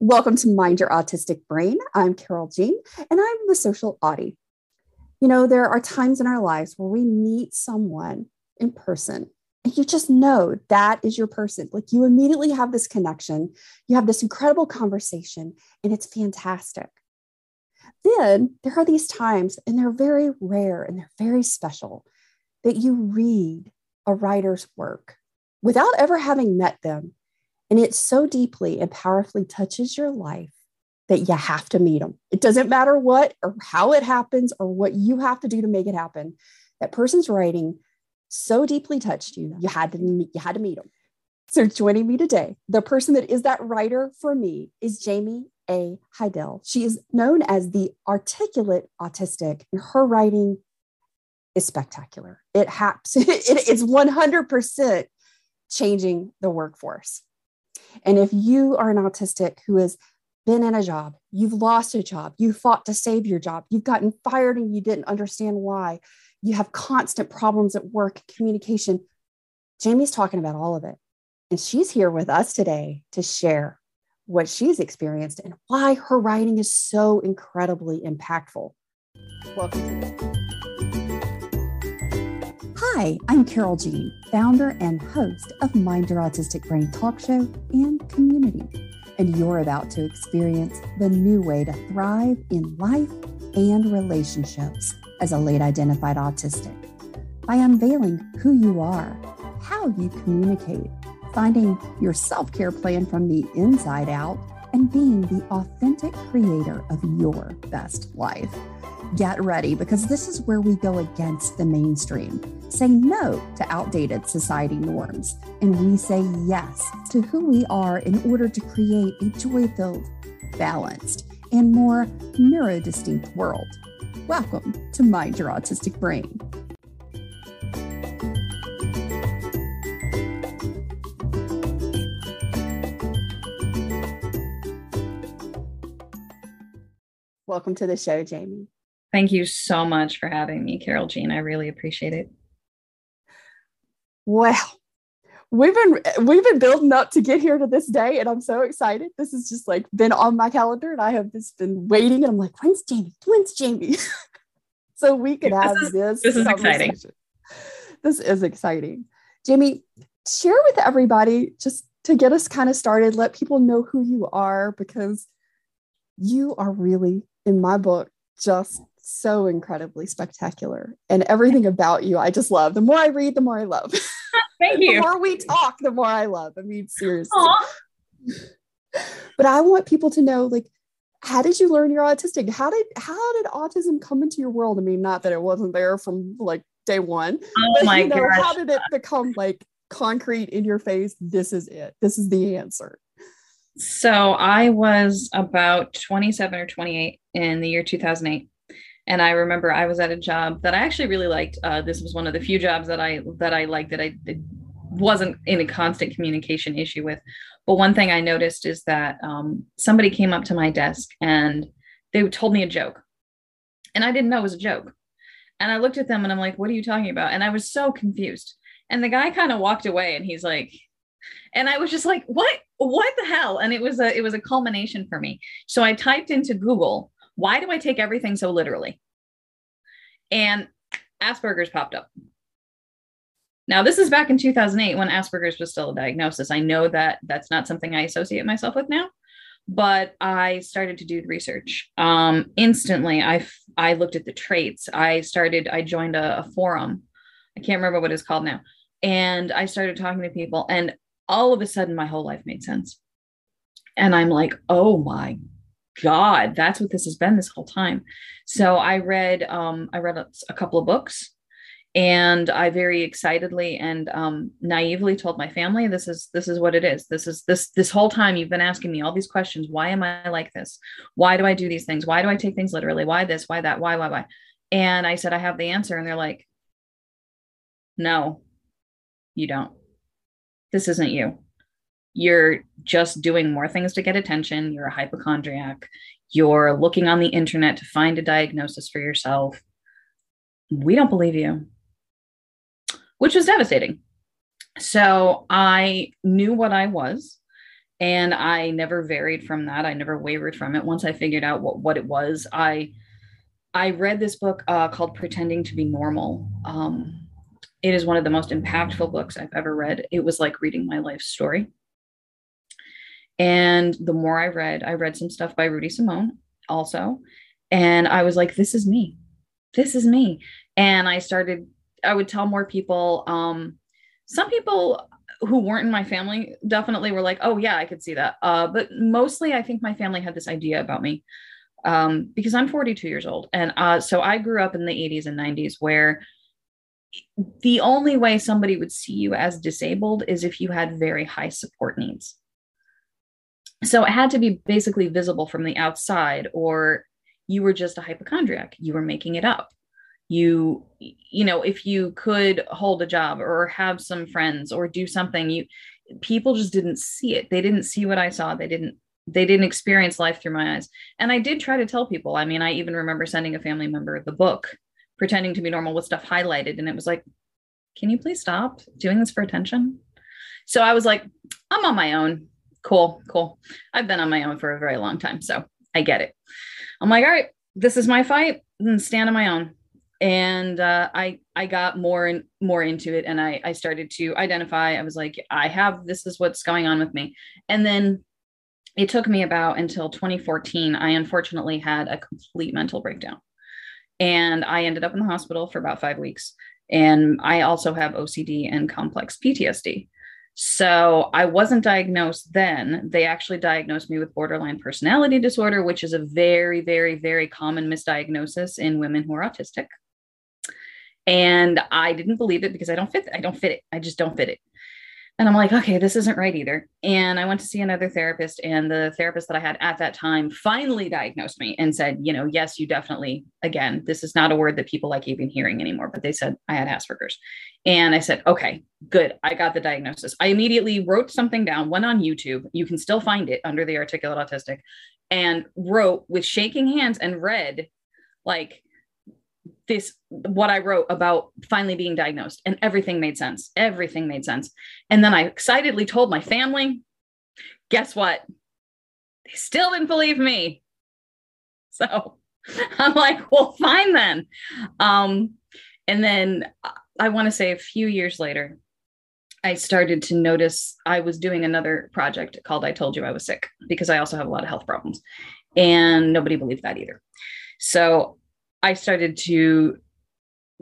Welcome to Mind Your Autistic Brain. I'm Carole Jean, and I'm the social Autie. You know, there are times in our lives where we meet someone in person and you just know that is your person. Like you immediately have this connection, you have this incredible conversation, and it's fantastic. Then there are these times, and they're very rare and they're very special, that you read a writer's work without ever having met them and it so deeply and powerfully touches your life that you have to meet them. It doesn't matter what or how it happens or what you have to do to make it happen. That person's writing so deeply touched you, you had to meet, you had to meet them. So joining me today, the person that is that writer for me is Jaime A. Heidel. She is known as the articulate autistic, and her writing is spectacular. It haps, it's 100% changing the workforce. And if you are an autistic who has been in a job, you've lost a job, you fought to save your job, you've gotten fired and you didn't understand why, you have constant problems at work, communication. Jaime's talking about all of it. And she's here with us today to share what she's experienced and why her writing is so incredibly impactful. Welcome Hi, I'm Carole Jean, founder and host of Mind Your Autistic Brain Talk Show and Community. And you're about to experience the new way to thrive in life and relationships as a late identified autistic by unveiling who you are, how you communicate, finding your self care plan from the inside out, and being the authentic creator of your best life. Get ready because this is where we go against the mainstream, say no to outdated society norms, and we say yes to who we are in order to create a joy filled, balanced, and more neurodistinct world. Welcome to Mind Your Autistic Brain. Welcome to the show, Jaime. Thank you so much for having me, Carole Jean. I really appreciate it. Well, we've been we've been building up to get here to this day, and I'm so excited. This has just like been on my calendar, and I have just been waiting. And I'm like, when's Jaime? When's Jaime? so we could have this. Is, this, this is exciting. This is exciting. Jaime, share with everybody just to get us kind of started. Let people know who you are because you are really, in my book, just so incredibly spectacular. And everything about you, I just love. The more I read, the more I love. Thank you. the more we talk, the more I love. I mean, seriously. but I want people to know, like, how did you learn you're autistic? How did how did autism come into your world? I mean, not that it wasn't there from like day one. Oh but, my you know, How did it become like concrete in your face? This is it. This is the answer. So I was about 27 or 28 in the year 2008 and I remember I was at a job that I actually really liked. Uh, this was one of the few jobs that I that I liked that I wasn't in a constant communication issue with. But one thing I noticed is that um, somebody came up to my desk and they told me a joke, and I didn't know it was a joke. And I looked at them and I'm like, "What are you talking about?" And I was so confused. And the guy kind of walked away and he's like, and I was just like, "What? What the hell?" And it was a it was a culmination for me. So I typed into Google why do I take everything so literally? And Asperger's popped up. Now, this is back in 2008 when Asperger's was still a diagnosis. I know that that's not something I associate myself with now, but I started to do research. Um, instantly, I I looked at the traits. I started. I joined a, a forum. I can't remember what it's called now, and I started talking to people, and all of a sudden, my whole life made sense. And I'm like, oh my God, that's what this has been this whole time. So I read, um, I read a, a couple of books, and I very excitedly and um, naively told my family, "This is this is what it is. This is this this whole time you've been asking me all these questions. Why am I like this? Why do I do these things? Why do I take things literally? Why this? Why that? Why why why?" And I said, "I have the answer," and they're like, "No, you don't. This isn't you." You're just doing more things to get attention. You're a hypochondriac. You're looking on the internet to find a diagnosis for yourself. We don't believe you, which was devastating. So I knew what I was. And I never varied from that. I never wavered from it. Once I figured out what, what it was, I I read this book uh, called Pretending to Be Normal. Um, it is one of the most impactful books I've ever read. It was like reading my life story. And the more I read, I read some stuff by Rudy Simone also. And I was like, this is me. This is me. And I started, I would tell more people. Um, some people who weren't in my family definitely were like, oh, yeah, I could see that. Uh, but mostly, I think my family had this idea about me um, because I'm 42 years old. And uh, so I grew up in the 80s and 90s where the only way somebody would see you as disabled is if you had very high support needs. So it had to be basically visible from the outside, or you were just a hypochondriac. You were making it up. You, you know, if you could hold a job or have some friends or do something, you people just didn't see it. They didn't see what I saw. They didn't they didn't experience life through my eyes. And I did try to tell people. I mean, I even remember sending a family member the book pretending to be normal with stuff highlighted. And it was like, can you please stop doing this for attention? So I was like, I'm on my own. Cool, cool. I've been on my own for a very long time. So I get it. I'm like, all right, this is my fight and stand on my own. And uh, I I got more and more into it, and I I started to identify. I was like, I have this is what's going on with me. And then it took me about until 2014. I unfortunately had a complete mental breakdown and I ended up in the hospital for about five weeks. And I also have OCD and complex PTSD. So I wasn't diagnosed then. They actually diagnosed me with borderline personality disorder, which is a very, very, very common misdiagnosis in women who are autistic. And I didn't believe it because I don't fit. I don't fit it. I just don't fit it. And I'm like, okay, this isn't right either. And I went to see another therapist, and the therapist that I had at that time finally diagnosed me and said, you know, yes, you definitely, again, this is not a word that people like even hearing anymore, but they said I had Asperger's. And I said, okay, good. I got the diagnosis. I immediately wrote something down, went on YouTube. You can still find it under the articulate autistic, and wrote with shaking hands and read like this what I wrote about finally being diagnosed, and everything made sense. Everything made sense. And then I excitedly told my family, guess what? They still didn't believe me. So I'm like, well, fine then. Um, and then I want to say a few years later, I started to notice I was doing another project called I Told You I Was Sick because I also have a lot of health problems. And nobody believed that either. So I started to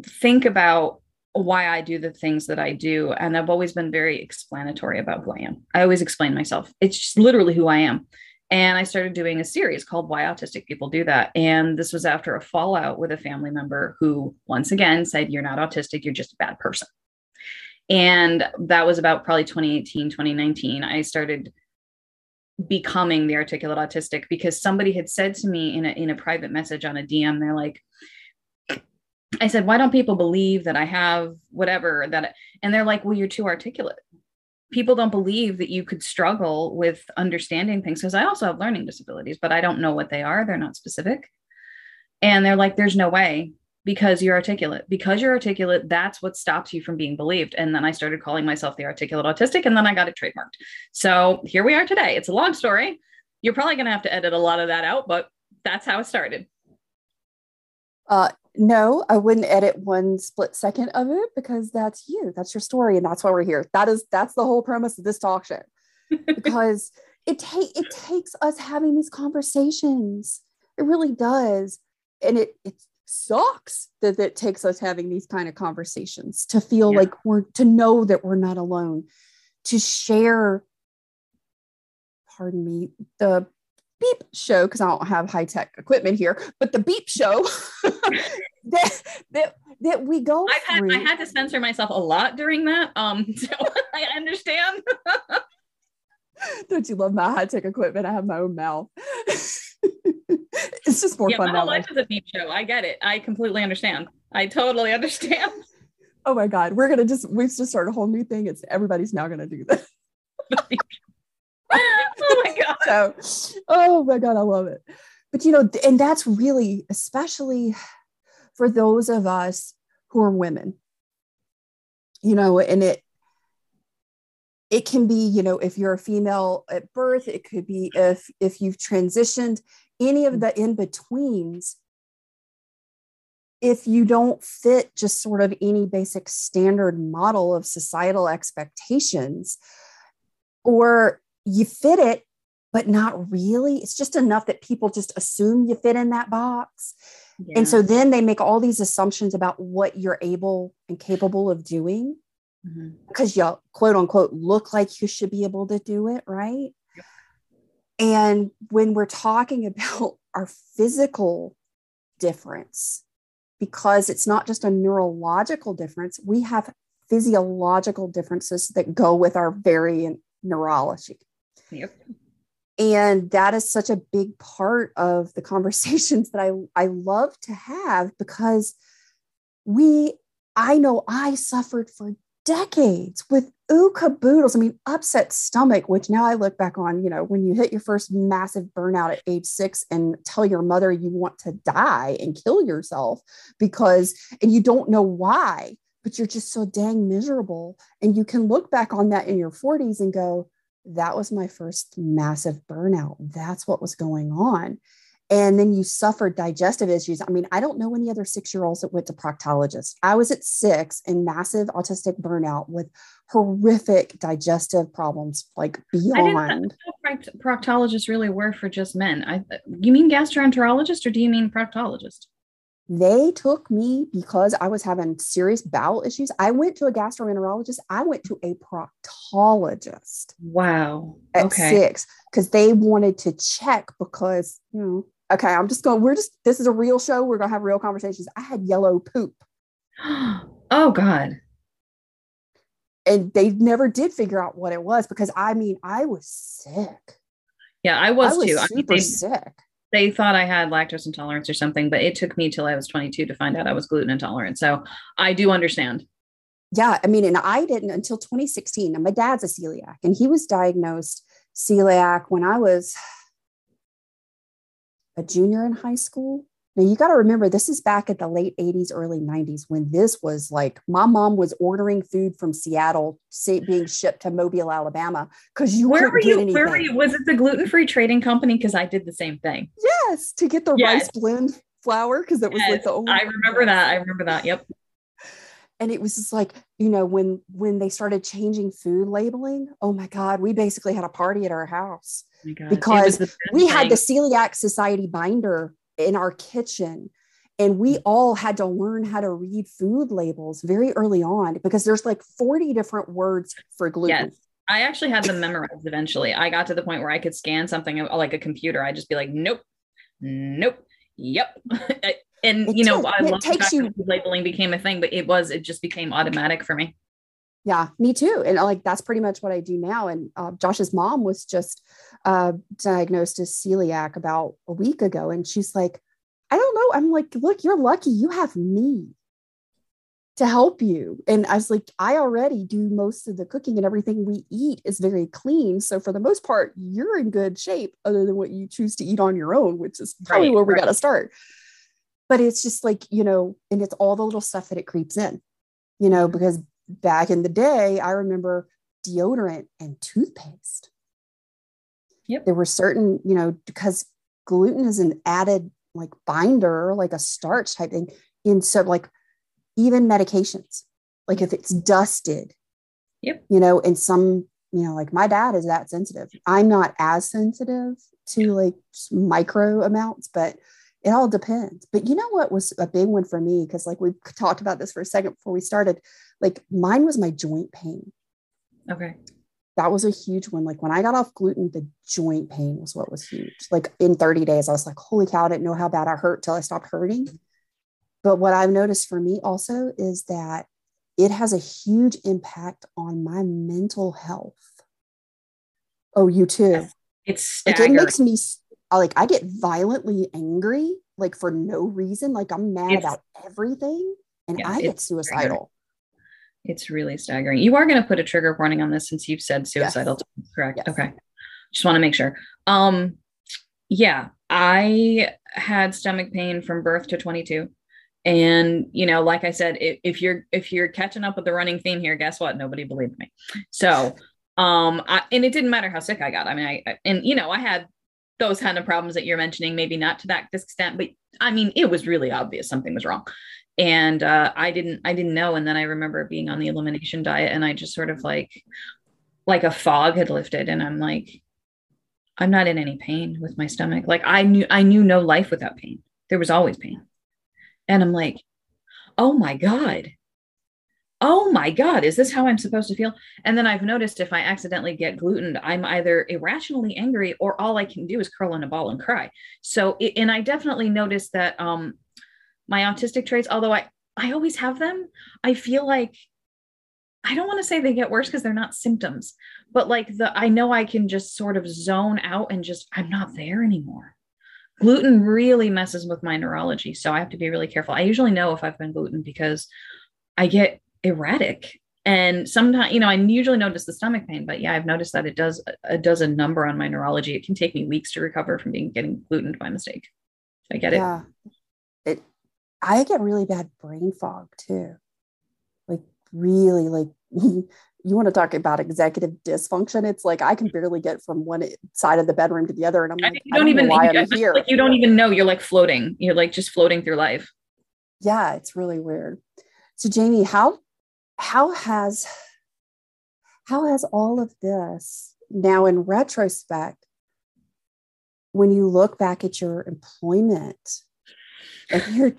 think about why I do the things that I do. And I've always been very explanatory about who I am. I always explain myself. It's literally who I am. And I started doing a series called Why Autistic People Do That. And this was after a fallout with a family member who, once again, said, You're not autistic, you're just a bad person. And that was about probably 2018, 2019. I started becoming the articulate autistic because somebody had said to me in a in a private message on a DM, they're like, I said, why don't people believe that I have whatever that and they're like, well, you're too articulate. People don't believe that you could struggle with understanding things because I also have learning disabilities, but I don't know what they are. They're not specific. And they're like, there's no way because you're articulate. Because you're articulate, that's what stops you from being believed. And then I started calling myself the articulate autistic, and then I got it trademarked. So here we are today. It's a long story. You're probably going to have to edit a lot of that out, but that's how it started. Uh, no, I wouldn't edit one split second of it because that's you. That's your story, and that's why we're here. That is that's the whole premise of this talk show. because it take it takes us having these conversations. It really does, and it it's sucks that it takes us having these kind of conversations to feel yeah. like we're to know that we're not alone to share pardon me the beep show because i don't have high-tech equipment here but the beep show that, that that we go I've had, i had to censor myself a lot during that um so i understand. Don't you love my high-tech equipment? I have my own mouth it's just more yeah, fun. My life is a deep show. I get it. I completely understand. I totally understand. Oh my God. We're gonna just we've just started a whole new thing. It's everybody's now gonna do this. oh my God. So oh my God, I love it. But you know, and that's really especially for those of us who are women. You know, and it it can be you know if you're a female at birth it could be if if you've transitioned any of the in betweens if you don't fit just sort of any basic standard model of societal expectations or you fit it but not really it's just enough that people just assume you fit in that box yeah. and so then they make all these assumptions about what you're able and capable of doing mm-hmm. because you quote unquote look like you should be able to do it, right? And when we're talking about our physical difference, because it's not just a neurological difference, we have physiological differences that go with our variant neurology. Yep. And that is such a big part of the conversations that I, I love to have because we, I know I suffered for decades with ooh caboodles. I mean, upset stomach, which now I look back on, you know, when you hit your first massive burnout at age six and tell your mother you want to die and kill yourself because, and you don't know why, but you're just so dang miserable. And you can look back on that in your 40s and go, that was my first massive burnout. That's what was going on and then you suffered digestive issues. I mean, I don't know any other six year olds that went to proctologist. I was at six in massive autistic burnout with horrific digestive problems, like beyond. I didn't proctologists really were for just men. I, you mean gastroenterologist or do you mean proctologist? They took me because I was having serious bowel issues. I went to a gastroenterologist. I went to a proctologist. Wow. At okay. six, because they wanted to check because, you know, okay, I'm just going, we're just, this is a real show. We're going to have real conversations. I had yellow poop. oh, God. And they never did figure out what it was because I mean, I was sick. Yeah, I was, I was too. Super I mean, they, sick. They thought I had lactose intolerance or something, but it took me till I was 22 to find out I was gluten intolerant. So I do understand. Yeah. I mean, and I didn't until 2016. And my dad's a celiac and he was diagnosed celiac when I was a junior in high school. Now you got to remember, this is back at the late 80s, early 90s when this was like my mom was ordering food from Seattle, being shipped to Mobile, Alabama, because you where were you? Where were you? Was it the gluten free trading company? Because I did the same thing. Yes, to get the yes. rice blend flour because it was yes. like the only. I remember that. I remember that. Yep. And it was just like you know when when they started changing food labeling. Oh my God, we basically had a party at our house oh because we had the celiac society binder in our kitchen. And we all had to learn how to read food labels very early on because there's like 40 different words for gluten. Yes. i actually had them memorized eventually. I got to the point where i could scan something like a computer. I'd just be like nope. Nope. Yep. And it you know i love takes you labeling became a thing but it was it just became automatic for me yeah me too and like that's pretty much what i do now and uh, josh's mom was just uh, diagnosed as celiac about a week ago and she's like i don't know i'm like look you're lucky you have me to help you and i was like i already do most of the cooking and everything we eat is very clean so for the most part you're in good shape other than what you choose to eat on your own which is probably right, where we right. got to start but it's just like you know and it's all the little stuff that it creeps in you know because back in the day, I remember deodorant and toothpaste. Yep. There were certain, you know, because gluten is an added like binder, like a starch type thing. In so like even medications, like if it's dusted, yep. you know, and some, you know, like my dad is that sensitive. I'm not as sensitive to like micro amounts, but it all depends. But you know what was a big one for me? Because like we talked about this for a second before we started. Like mine was my joint pain. Okay. That was a huge one. Like when I got off gluten, the joint pain was what was huge. Like in 30 days, I was like, holy cow, I didn't know how bad I hurt till I stopped hurting. But what I've noticed for me also is that it has a huge impact on my mental health. Oh, you too. It's like it makes me like I get violently angry, like for no reason. Like I'm mad it's, about everything and yeah, I get suicidal. It's really staggering. You are going to put a trigger warning on this since you've said suicidal, yes. correct? Yes. Okay. Just want to make sure. Um, yeah, I had stomach pain from birth to 22 and you know like i said if, if, you're if you're catching up with the running theme here guess what nobody believed me so Um, I, and it didn't matter how sick I got. I mean, I, and you know, I had those kind of problems that you're mentioning, maybe not to that extent, but I mean, it was really obvious something was wrong. And uh, I didn't, I didn't know. And then I remember being on the elimination diet, and I just sort of like, like a fog had lifted, and I'm like, I'm not in any pain with my stomach. Like I knew, I knew no life without pain. There was always pain, and I'm like, oh my god, oh my God, is this how I'm supposed to feel? And then I've noticed if I accidentally get gluten, I'm either irrationally angry or all I can do is curl in a ball and cry. So, and I definitely noticed that um, my autistic traits, although I, I always have them, I feel like I don't want to say they get worse because they're not symptoms, but like the, I know I can just sort of zone out and just, I'm not there anymore. Gluten really messes with my neurology. So I have to be really careful. I usually know if I've been gluten because I get erratic and sometimes you know i usually notice the stomach pain but yeah i've noticed that it does it does a number on my neurology it can take me weeks to recover from being getting glutened by mistake i get yeah. it it i get really bad brain fog too. Like really like you want to talk about executive dysfunction? It's like i can barely get from one side of the bedroom to the other and i'm like you don't, don't even why I'm here. like you don't even know. You're like floating. You're like just floating through life. Yeah it's really weird. So jaime how how has how has all of this now in retrospect when you look back at your employment and your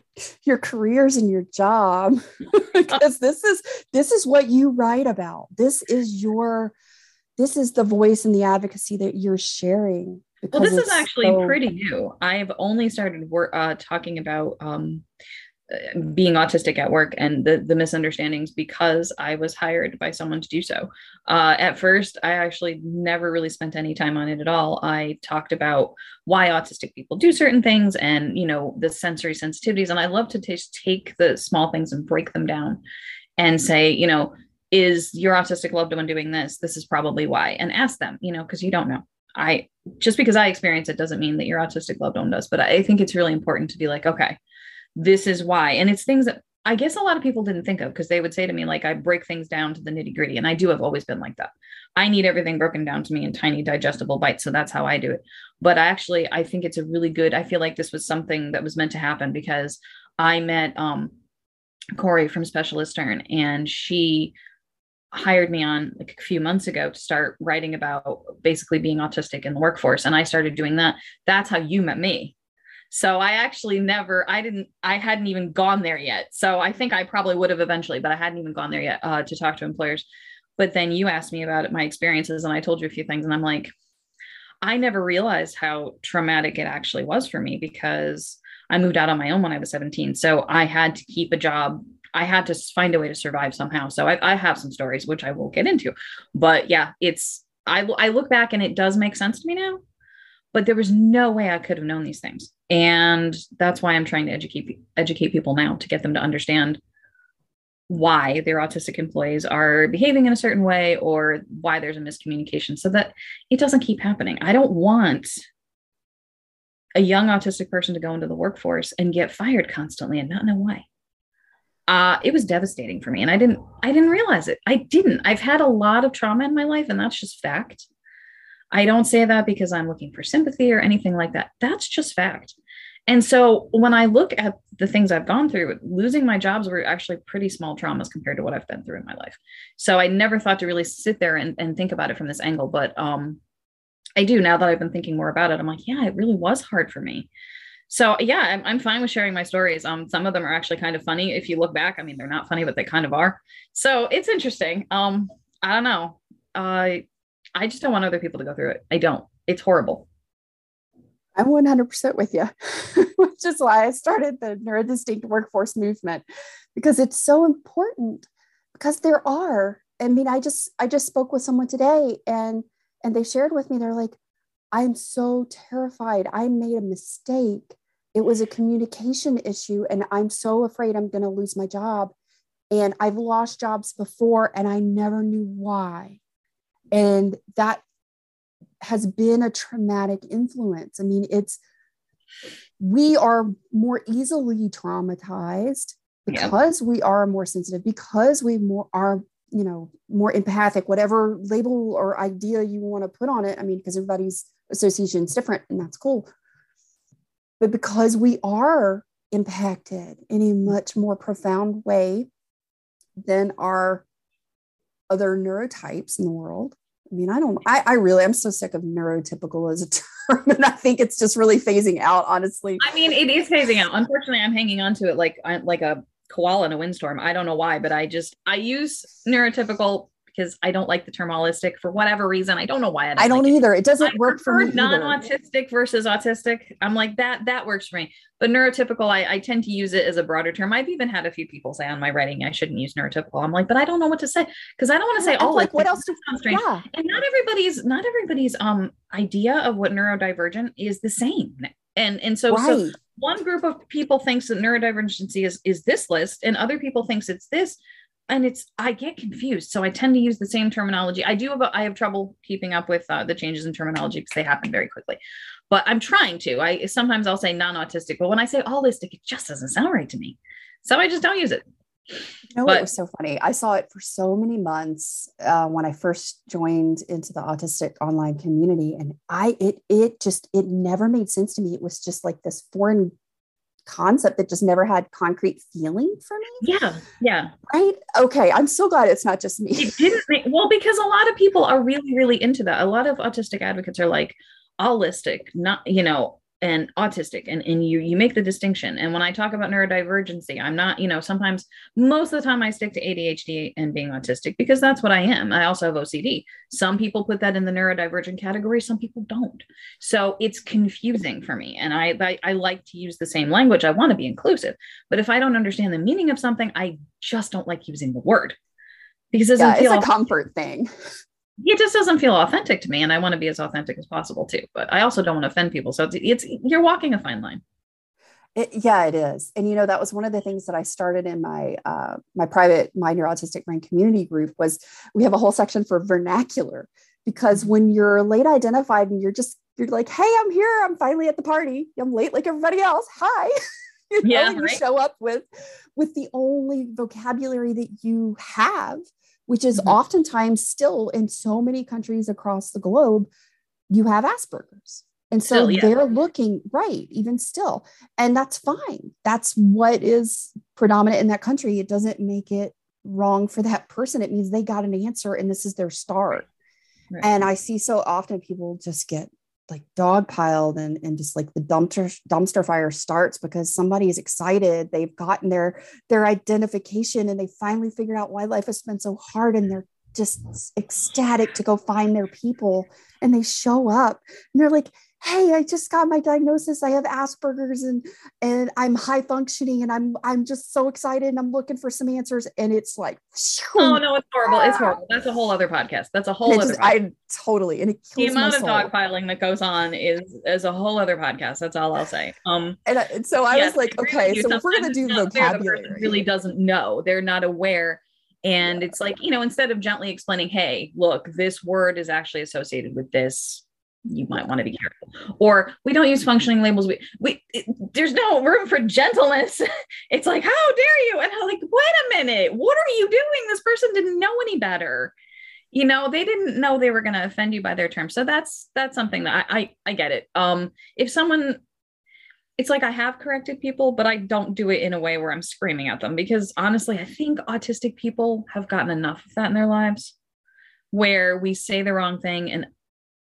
your careers and your job because this is this is what you write about. This is your this is the voice and the advocacy that you're sharing well this is actually so- pretty new. I've only started work, uh, talking about um, being autistic at work and the, the misunderstandings because I was hired by someone to do so. Uh, at first, I actually never really spent any time on it at all. I talked about why autistic people do certain things and, you know, the sensory sensitivities. And I love to t- take the small things and break them down and say, you know, is your autistic loved one doing this? This is probably why. And ask them, you know, because you don't know. I just because I experience it doesn't mean that your autistic loved one does. But I think it's really important to be like, okay, this is why. And it's things that I guess a lot of people didn't think of because they would say to me, like, I break things down to the nitty gritty. And I do have always been like that. I need everything broken down to me in tiny, digestible bites. So that's how I do it. But I actually, I think it's a really good, I feel like this was something that was meant to happen because I met um, Corey from Specialisterne and she hired me on like a few months ago to start writing about basically being autistic in the workforce. And I started doing that. That's how you met me so I actually never, I didn't, I hadn't even gone there yet. So I think I probably would have eventually, but I hadn't even gone there yet uh, to talk to employers. But then you asked me about it, my experiences, and I told you a few things, and I'm like, I never realized how traumatic it actually was for me because I moved out on my own when I was 17. So I had to keep a job. I had to find a way to survive somehow. So I, I have some stories, which I will get into. But yeah, it's, I, I look back and it does make sense to me now but there was no way I could have known these things. And that's why I'm trying to educate educate people now to get them to understand why their autistic employees are behaving in a certain way or why there's a miscommunication so that it doesn't keep happening. I don't want a young autistic person to go into the workforce and get fired constantly and not know why. Uh, it was devastating for me and I didn't I didn't realize it. I didn't. I've had a lot of trauma in my life and that's just fact. I don't say that because I'm looking for sympathy or anything like that. That's just fact. And so when I look at the things I've gone through, losing my jobs were actually pretty small traumas compared to what I've been through in my life. So I never thought to really sit there and, and think about it from this angle. But um, I do now that I've been thinking more about it. I'm like, yeah, it really was hard for me. So yeah, I'm, I'm fine with sharing my stories. Um, some of them are actually kind of funny. If you look back, I mean, they're not funny, but they kind of are. So it's interesting. Um, I don't know. Uh, I just don't want other people to go through it. I don't. It's horrible. I'm 100% with you, which is why I started the neurodistinct workforce movement because it's so important because there are I mean I just I just spoke with someone today and and they shared with me they're like I'm so terrified I made a mistake it was a communication issue and I'm so afraid I'm going to lose my job and I've lost jobs before and I never knew why and that has been a traumatic influence i mean it's we are more easily traumatized because we are more sensitive because we more are you know, more empathic, whatever label or idea you want to put on it. I mean, because everybody's association is different and that's cool. But because we are impacted in a much more profound way than our other neurotypes in the world. I mean, I don't, I, I really, I'm so sick of neurotypical as a term. And I think it's just really phasing out, honestly. I mean, it is phasing out. Unfortunately, I'm hanging on to it like, like a koala in a windstorm. I don't know why, but I just, I use neurotypical because I don't like the term autistic for whatever reason. I don't know why I don't, I don't like either. It, it doesn't I work for me. Non-autistic versus autistic. I'm like that. That works for me. But neurotypical, I, I tend to use it as a broader term. I've even had a few people say on my writing I shouldn't use neurotypical. I'm like, but I don't know what to say because I don't want to say oh, like what else? Sounds strange. Yeah. And not everybody's not everybody's um idea of what neurodivergent is the same. And and so right. so one group of people thinks that neurodivergency is is this list, and other people thinks it's this and it's i get confused. So i tend to use the same terminology. I do have i have trouble keeping up with uh, the changes in terminology because they happen very quickly. But i'm trying to. I sometimes i'll say non-autistic but when i say allistic it just doesn't sound right to me. So i just don't use it. You know, but, it was so funny. I saw it for so many months uh, when I first joined into the autistic online community, and I it it just it never made sense to me. It was just like this foreign concept that just never had concrete feeling for me. Yeah. Yeah. Right. Okay. I'm so glad it's not just me. It didn't make, well, because a lot of people are really, really into that. A lot of autistic advocates are like, allistic, not, you know, and autistic and, and you you make the distinction. And when i talk about neurodivergency i'm not you know sometimes most of the time i stick to adhd and being autistic because that's what i am. I also have ocd some people put that in the neurodivergent category some people don't. So it's confusing for me and i i, I like to use the same language. I want to be inclusive but if i don't understand the meaning of something i just don't like using the word because it yeah, it's a comfort thing it just doesn't feel authentic to me and i want to be as authentic as possible too but i also don't want to offend people so it's, it's you're walking a fine line it, yeah it is and you know that was one of the things that i started in my uh, my private mind your autistic brain community group was we have a whole section for vernacular because mm-hmm. when you're late identified and you're just you're like hey i'm here i'm finally at the party i'm late like everybody else hi you know, yeah, right? you show up with with the only vocabulary that you have which is mm-hmm. oftentimes still in so many countries across the globe, you have Asperger's. And so still, yeah. they're looking right, even still. And that's fine. That's what is predominant in that country. It doesn't make it wrong for that person. It means they got an answer and this is their start. Right. And I see so often people just get like dogpiled and, and just like the dumpster dumpster fire starts because somebody is excited. They've gotten their their identification and they finally figured out why life has been so hard and they're just ecstatic to go find their people and they show up. And they're like hey i just got my diagnosis. I have asperger's and and i'm high functioning and i'm i'm just so excited and i'm looking for some answers. And it's like oh no it's horrible. It's horrible. That's a whole other podcast. That's a whole other just, i totally. And it kills the amount of dogpiling that goes on is is a whole other podcast. That's all i'll say. Um and, I, and so i yes, was like okay so if we're gonna do vocabulary the really doesn't know. They're not aware. And it's like you know instead of gently explaining hey look this word is actually associated with this you might want to be careful. Or we don't use functioning labels. We, we it, there's no room for gentleness. it's like, how dare you? And I'm like, wait a minute, what are you doing? This person didn't know any better. You know, they didn't know they were going to offend you by their terms. So that's that's something that I, I I get it. Um, if someone it's like I have corrected people, but I don't do it in a way where I'm screaming at them because honestly, I think autistic people have gotten enough of that in their lives where we say the wrong thing and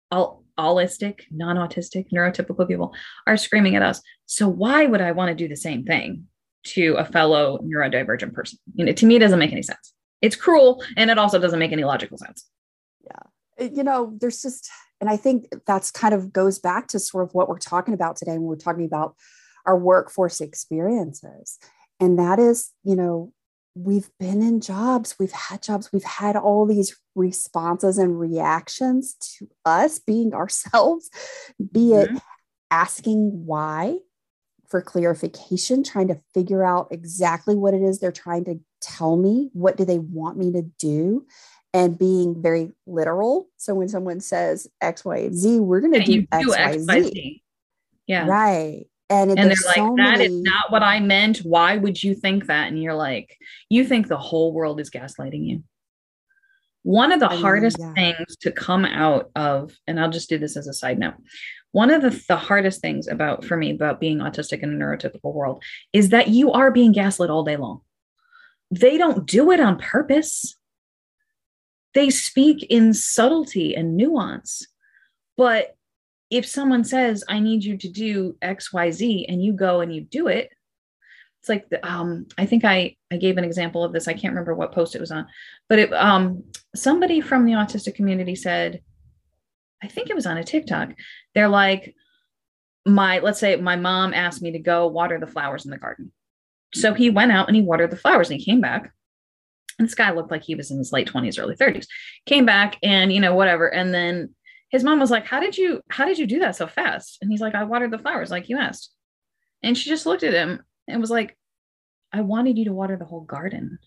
I'll allistic, non-autistic, neurotypical people are screaming at us. So why would I want to do the same thing to a fellow neurodivergent person? You know, to me, it doesn't make any sense. It's cruel, and it also doesn't make any logical sense. Yeah, uh, you know, there's just, and I think that's kind of goes back to sort of what we're talking about today when we're talking about our workforce experiences, and that is, you know, we've been in jobs, we've had jobs, we've had all these responses and reactions to us being ourselves, be it mm-hmm. asking why for clarification, trying to figure out exactly what it is they're trying to tell me, what do they want me to do, and being very literal. So when someone says X, Y, and Z, we're going to do, do X, Y, Z. Yeah. Right and, and they're like so that many... is not what i meant why would you think that and you're like you think the whole world is gaslighting you One of the oh, hardest yeah. things to come out of, and I'll just do this as a side note. One of the, the hardest things about for me about being autistic in a neurotypical world is that you are being gaslit all day long. They don't do it on purpose. They speak in subtlety and nuance. But if someone says, I need you to do XYZ, and you go and you do it, it's like the, um i think i i gave an example of this. I can't remember what post it was on but it um somebody from the autistic community said i think it was on a tiktok they're like my let's say my mom asked me to go water the flowers in the garden. So he went out and he watered the flowers and he came back. And this guy looked like he was in his late 20s early 30s came back and you know whatever. And then his mom was like how did you how did you do that so fast? And he's like i watered the flowers like you asked. And she just looked at him and was like, I wanted you to water the whole garden.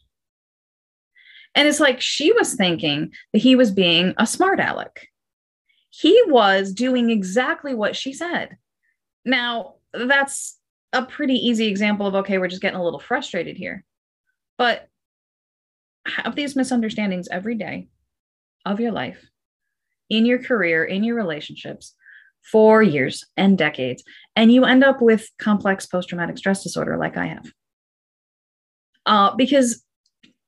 And it's like she was thinking that he was being a smart aleck. He was doing exactly what she said. Now, that's a pretty easy example of okay, we're just getting a little frustrated here. But have these misunderstandings every day of your life, in your career, in your relationships, for years and decades, and you end up with complex post traumatic stress disorder like I have. Uh, because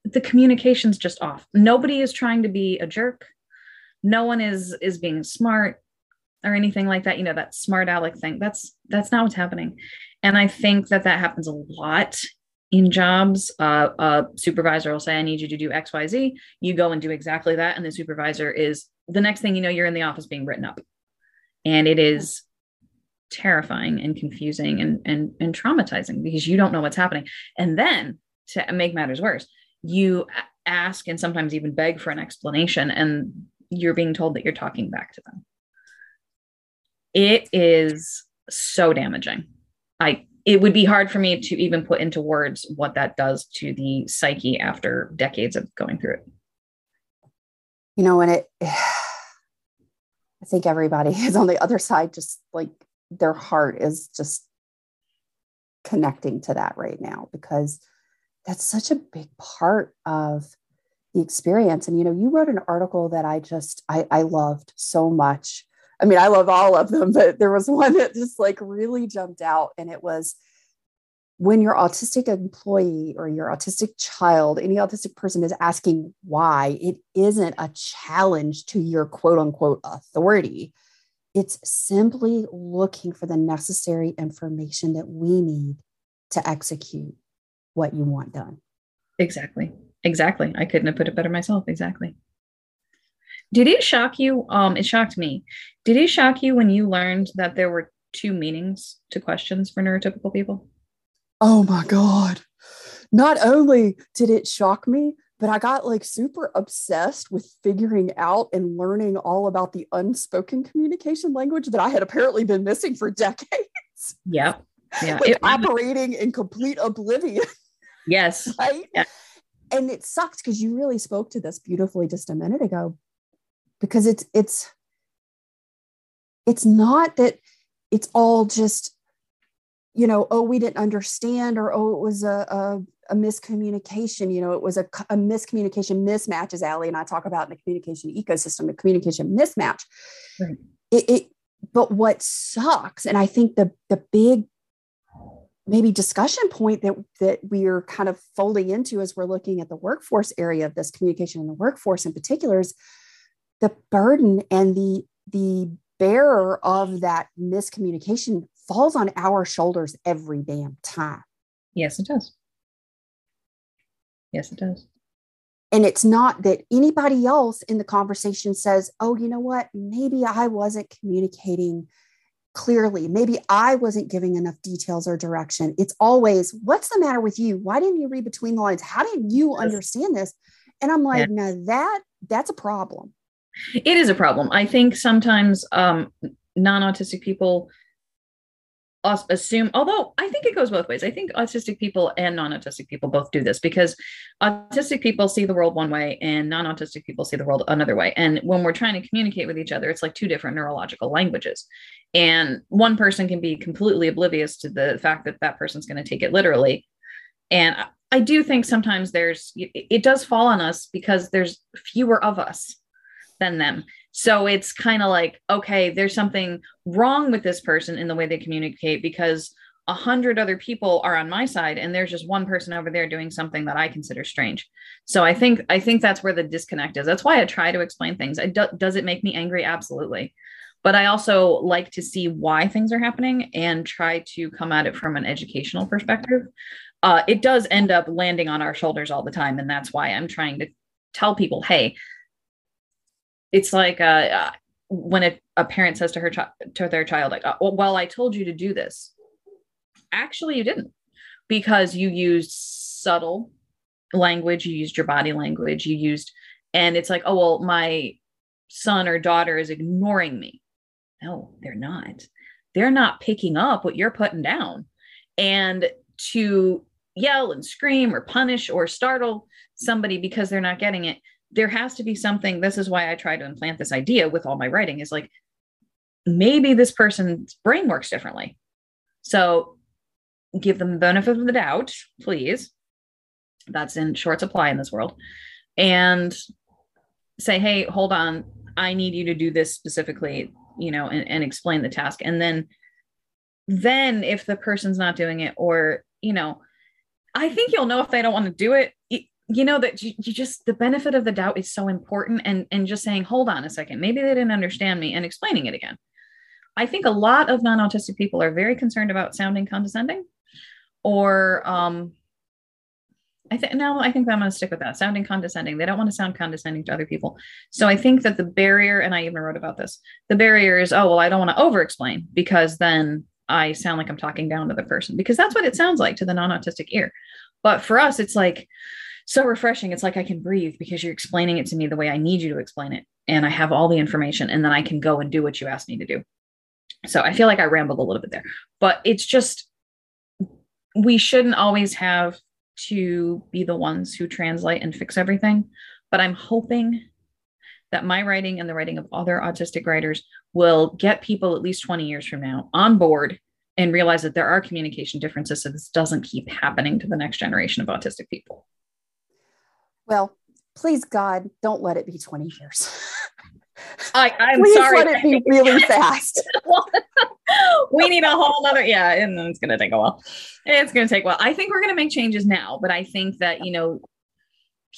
the communication's just off. Nobody is trying to be a jerk. No one is is being smart or anything like that. You know that smart aleck thing. That's that's not what's happening. And I think that that happens a lot in jobs. Uh, a supervisor will say, "I need you to do X, Y, Z." You go and do exactly that, and the supervisor is the next thing you know, you're in the office being written up and it is terrifying and confusing and, and and traumatizing because you don't know what's happening. And then to make matters worse you ask and sometimes even beg for an explanation and you're being told that you're talking back to them. It is so damaging. I it would be hard for me to even put into words what that does to the psyche after decades of going through it. You know and it I think everybody is on the other side, just like their heart is just connecting to that right now because that's such a big part of the experience. And you know, you wrote an article that I just I, I loved so much. I mean, I love all of them, but there was one that just like really jumped out, and it was when your autistic employee or your autistic child, any autistic person is asking why, it isn't a challenge to your quote unquote authority. It's simply looking for the necessary information that we need to execute what you want done. Exactly. Exactly. I couldn't have put it better myself. Exactly. Did it shock you? Um, it shocked me. Did it shock you when you learned that there were two meanings to questions for neurotypical people? Oh my God. Not only did it shock me, but I got like super obsessed with figuring out and learning all about the unspoken communication language that I had apparently been missing for decades. Yeah. Yeah. like it, operating in complete oblivion. Yes. right. Yeah. And it sucks because you really spoke to this beautifully just a minute ago because it's, it's, it's not that it's all just you know, oh, we didn't understand, or oh, it was a, a, a miscommunication. You know, it was a, a miscommunication mismatch, as Ali and I talk about in the communication ecosystem, a communication mismatch. Right. It, it, but what sucks, and I think the the big maybe discussion point that that we are kind of folding into as we're looking at the workforce area of this communication in the workforce in particular is the burden and the the bearer of that miscommunication falls on our shoulders every damn time. Yes, it does. Yes, it does. And it's not that anybody else in the conversation says, oh, you know what? Maybe I wasn't communicating clearly. Maybe I wasn't giving enough details or direction. It's always, what's the matter with you? Why didn't you read between the lines? How didn't you understand this? And I'm like, yeah. now that that's a problem. It is a problem. I think sometimes um, non-autistic people assume although i think it goes both ways. I think autistic people and non-autistic people both do this because autistic people see the world one way and non-autistic people see the world another way. And when we're trying to communicate with each other it's like two different neurological languages. And one person can be completely oblivious to the fact that that person's going to take it literally. And i do think sometimes there's it does fall on us because there's fewer of us than them. So it's kind of like, okay, there's something wrong with this person in the way they communicate because a hundred other people are on my side and there's just one person over there doing something that I consider strange. So I think I think that's where the disconnect is. That's why I try to explain things. do, does it make me angry? Absolutely. But I also like to see why things are happening and try to come at it from an educational perspective. Uh, it does end up landing on our shoulders all the time, and that's why I'm trying to tell people, hey, it's like uh, uh when a, a parent says to her chi- to their child, like, uh, "Well, I told you to do this." Actually, you didn't, because you used subtle language, you used your body language, you used, and it's like, "Oh, well, my son or daughter is ignoring me." No, they're not. They're not picking up what you're putting down, and to yell and scream or punish or startle somebody because they're not getting it there has to be something this is why i try to implant this idea with all my writing is like maybe this person's brain works differently. So give them the benefit of the doubt please. That's in short supply in this world. And say hey hold on i need you to do this specifically you know and, and explain the task. And then then if the person's not doing it or you know i think you'll know if they don't want to do it you know that you, you, just the benefit of the doubt is so important and and just saying hold on a second maybe they didn't understand me and explaining it again. I think a lot of non-autistic people are very concerned about sounding condescending or um i think no i think i'm going to stick with that sounding condescending. They don't want to sound condescending to other people. So i think that the barrier and i even wrote about this the barrier is oh well i don't want to over explain because then i sound like i'm talking down to the person because that's what it sounds like to the non-autistic ear. But for us it's like so refreshing. It's like I can breathe because you're explaining it to me the way I need you to explain it. And I have all the information and then I can go and do what you asked me to do. So I feel like I rambled a little bit there, but it's just, we shouldn't always have to be the ones who translate and fix everything. But I'm hoping that my writing and the writing of other autistic writers will get people at least 20 years from now on board and realize that there are communication differences so this doesn't keep happening to the next generation of autistic people. Well, please God, don't let it be 20 years. I, I'm please sorry. let it be really fast. we need a whole other, yeah, and it's going to take a while. It's going to take a while. I think we're going to make changes now, but I think that, you know,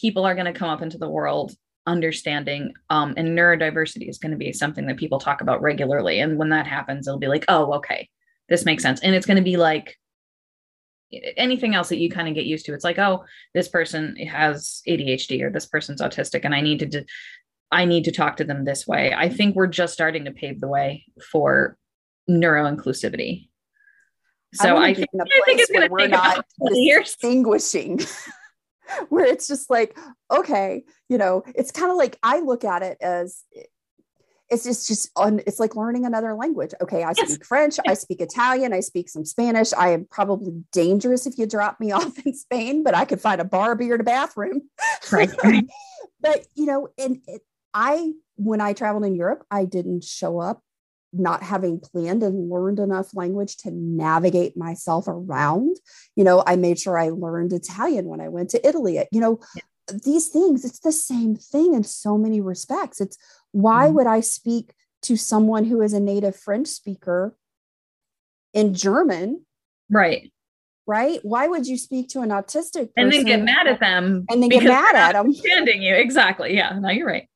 people are going to come up into the world understanding um, and neurodiversity is going to be something that people talk about regularly. And when that happens, it'll be like, oh, okay, this makes sense. And it's going to be like, anything else that you kind of get used to it's like oh this person has adhd or this person's autistic and i need to do, i need to talk to them this way. I think we're just starting to pave the way for neuro inclusivity so i, I think, I think it's going to take not distinguishing where it's just like okay you know it's kind of like i look at it as it's just just on it's like learning another language. Okay i yes. speak french i speak italian i speak some spanish. I am probably dangerous if you drop me off in spain but i could find a bar beer and a bathroom. Right, right. but you know and it, i when i traveled in europe i didn't show up not having planned and learned enough language to navigate myself around. You know i made sure i learned italian when i went to italy. You know yeah these things it's the same thing in so many respects. It's why mm-hmm. would i speak to someone who is a native french speaker in german? Right. Right? Why would you speak to an autistic and then get mad at them and then get mad at them? understanding you. Exactly. Yeah. No you're right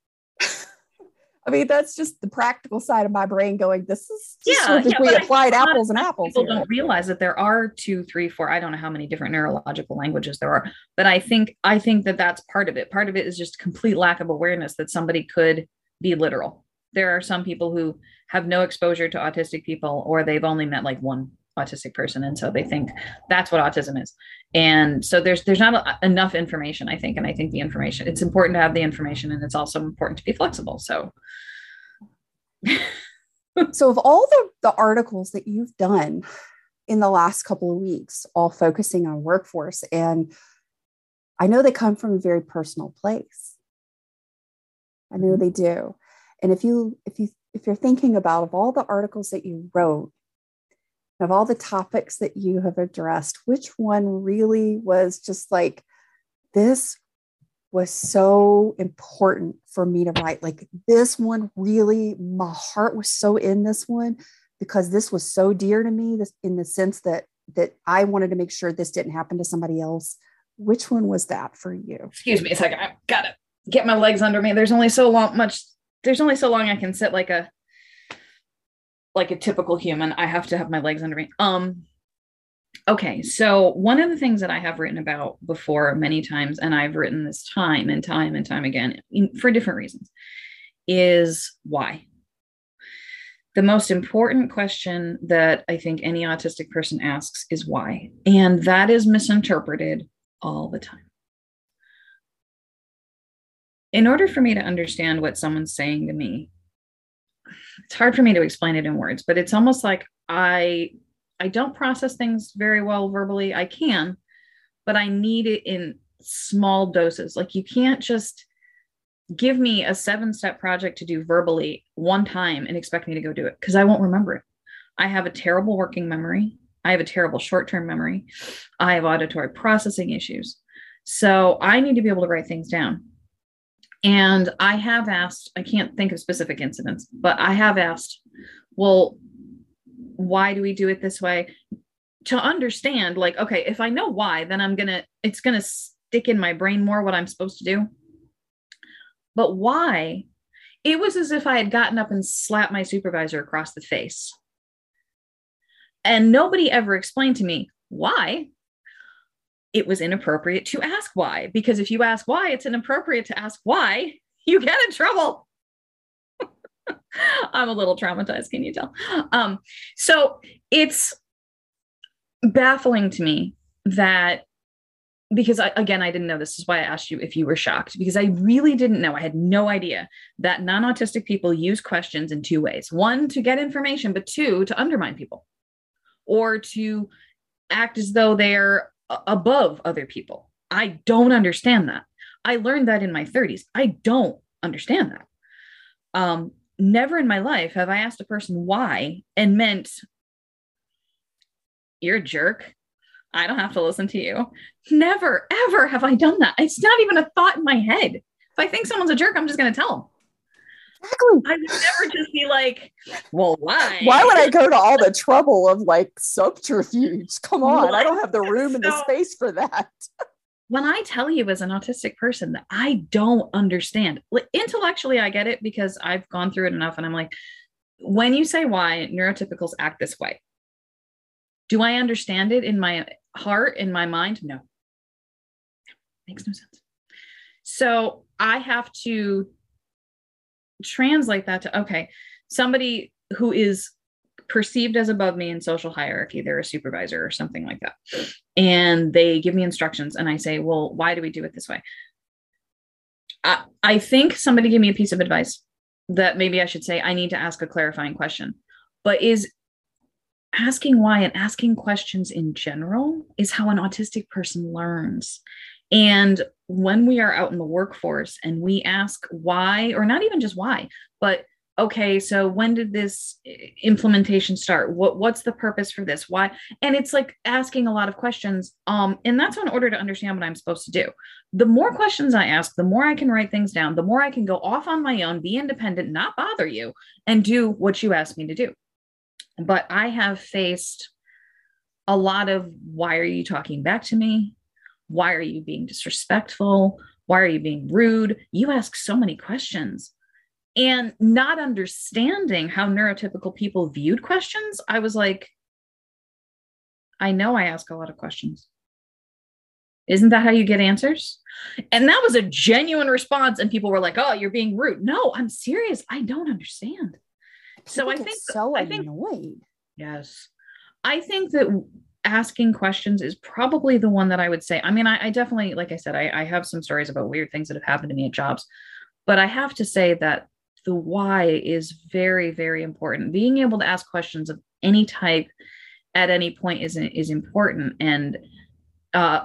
I mean, that's just the practical side of my brain going, this is yeah, yeah we applied apples and apples. People here. don't realize that there are two, three, four, I don't know how many different neurological languages there are, but I think, I think that that's part of it. Part of it is just complete lack of awareness that somebody could be literal. There are some people who have no exposure to autistic people, or they've only met like one autistic person and so they think that's what autism is. And so there's there's not a, enough information i think and i think the information it's important to have the information and it's also important to be flexible so. So of all the the articles that you've done in the last couple of weeks all focusing on workforce and i know they come from a very personal place. I know mm-hmm. they do. And if you if you if you're thinking about of all the articles that you wrote of all the topics that you have addressed, which one really was just like, this was so important for me to write? Like, this one really, my heart was so in this one because this was so dear to me this, in the sense that that I wanted to make sure this didn't happen to somebody else. Which one was that for you? Excuse me a second. I've got to get my legs under me. There's only so long much there's only so long I can sit like a like a typical human. I have to have my legs under me. Um okay, so one of the things that I have written about before many times and I've written this time and time and time again for different reasons is why. The most important question that I think any autistic person asks is why. And that is misinterpreted all the time in order for me to understand what someone's saying to me it's hard for me to explain it in words but it's almost like i i don't process things very well verbally. I can but i need it in small doses. Like you can't just give me a seven step project to do verbally one time and expect me to go do it because i won't remember it. I have a terrible working memory. I have a terrible short term memory. I have auditory processing issues. So i need to be able to write things down and I have asked, I can't think of specific incidents, but I have asked, well, why do we do it this way? To understand, like, okay, if I know why, then I'm gonna, it's gonna stick in my brain more what I'm supposed to do. But why? It was as if I had gotten up and slapped my supervisor across the face. And nobody ever explained to me why it was inappropriate to ask why. Because if you ask why, it's inappropriate to ask why, you get in trouble. I'm a little traumatized, can you tell? Um, so it's baffling to me that because I, again, I didn't know this is why I asked you if you were shocked because I really didn't know. I had no idea that non autistic people use questions in two ways one, to get information, but two, to undermine people or to act as though they're above other people. I don't understand that. I learned that in my 30s. I don't understand that. Um, never in my life have I asked a person why and meant, you're a jerk. I don't have to listen to you. Never, ever have I done that. It's not even a thought in my head. If I think someone's a jerk, I'm just going to tell them. Exactly. I would never just be like, well, why? Why would I go to all the trouble of like subterfuge? Come on, what? I don't have the room and the space for that. when I tell you as an autistic person that I don't understand, intellectually, I get it because I've gone through it enough and I'm like, when you say why neurotypicals act this way, do I understand it in my heart, in my mind? No. Makes no sense. So I have to translate that to okay, somebody who is perceived as above me in social hierarchy, they're a supervisor or something like that. And they give me instructions, and I say, Well, why do we do it this way? I, I think somebody gave me a piece of advice that maybe I should say, I need to ask a clarifying question. But is asking why and asking questions in general is how an autistic person learns. And when we are out in the workforce and we ask why, or not even just why, but okay, so when did this implementation start? What what's the purpose for this? Why? And it's like asking a lot of questions. Um, and that's in order to understand what I'm supposed to do. The more questions I ask, the more I can write things down, the more I can go off on my own, be independent, not bother you, and do what you ask me to do. But I have faced a lot of why are you talking back to me? Why are you being disrespectful? Why are you being rude? You ask so many questions. And not understanding how neurotypical people viewed questions, I was like, I know I ask a lot of questions. Isn't that how you get answers? And that was a genuine response. And people were like, oh, you're being rude. No, I'm serious. I don't understand. People so I think so I think, annoyed. Yes. I think that asking questions is probably the one that I would say. I mean, I, I definitely, like I said, I, I, have some stories about weird things that have happened to me at jobs, but I have to say that the why is very, very important. Being able to ask questions of any type at any point is is important, and uh,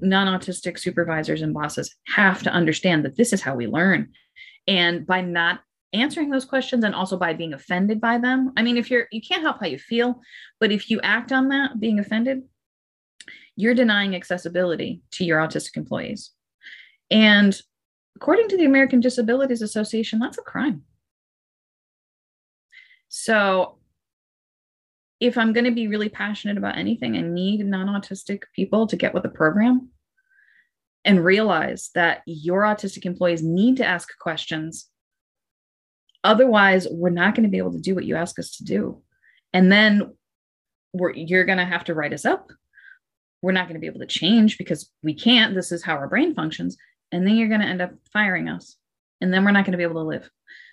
non-autistic supervisors and bosses have to understand that this is how we learn, and by not answering those questions and also by being offended by them. I mean, if you're, you can't help how you feel, but if you act on that, being offended, you're denying accessibility to your autistic employees. And according to the American Disabilities Association, that's a crime. So if I'm going to be really passionate about anything, I need non autistic people to get with the program and realize that your autistic employees need to ask questions. Otherwise, we're not going to be able to do what you ask us to do. And then you're going to have to write us up. We're not going to be able to change because we can't. This is how our brain functions. And then you're going to end up firing us. And then we're not going to be able to live.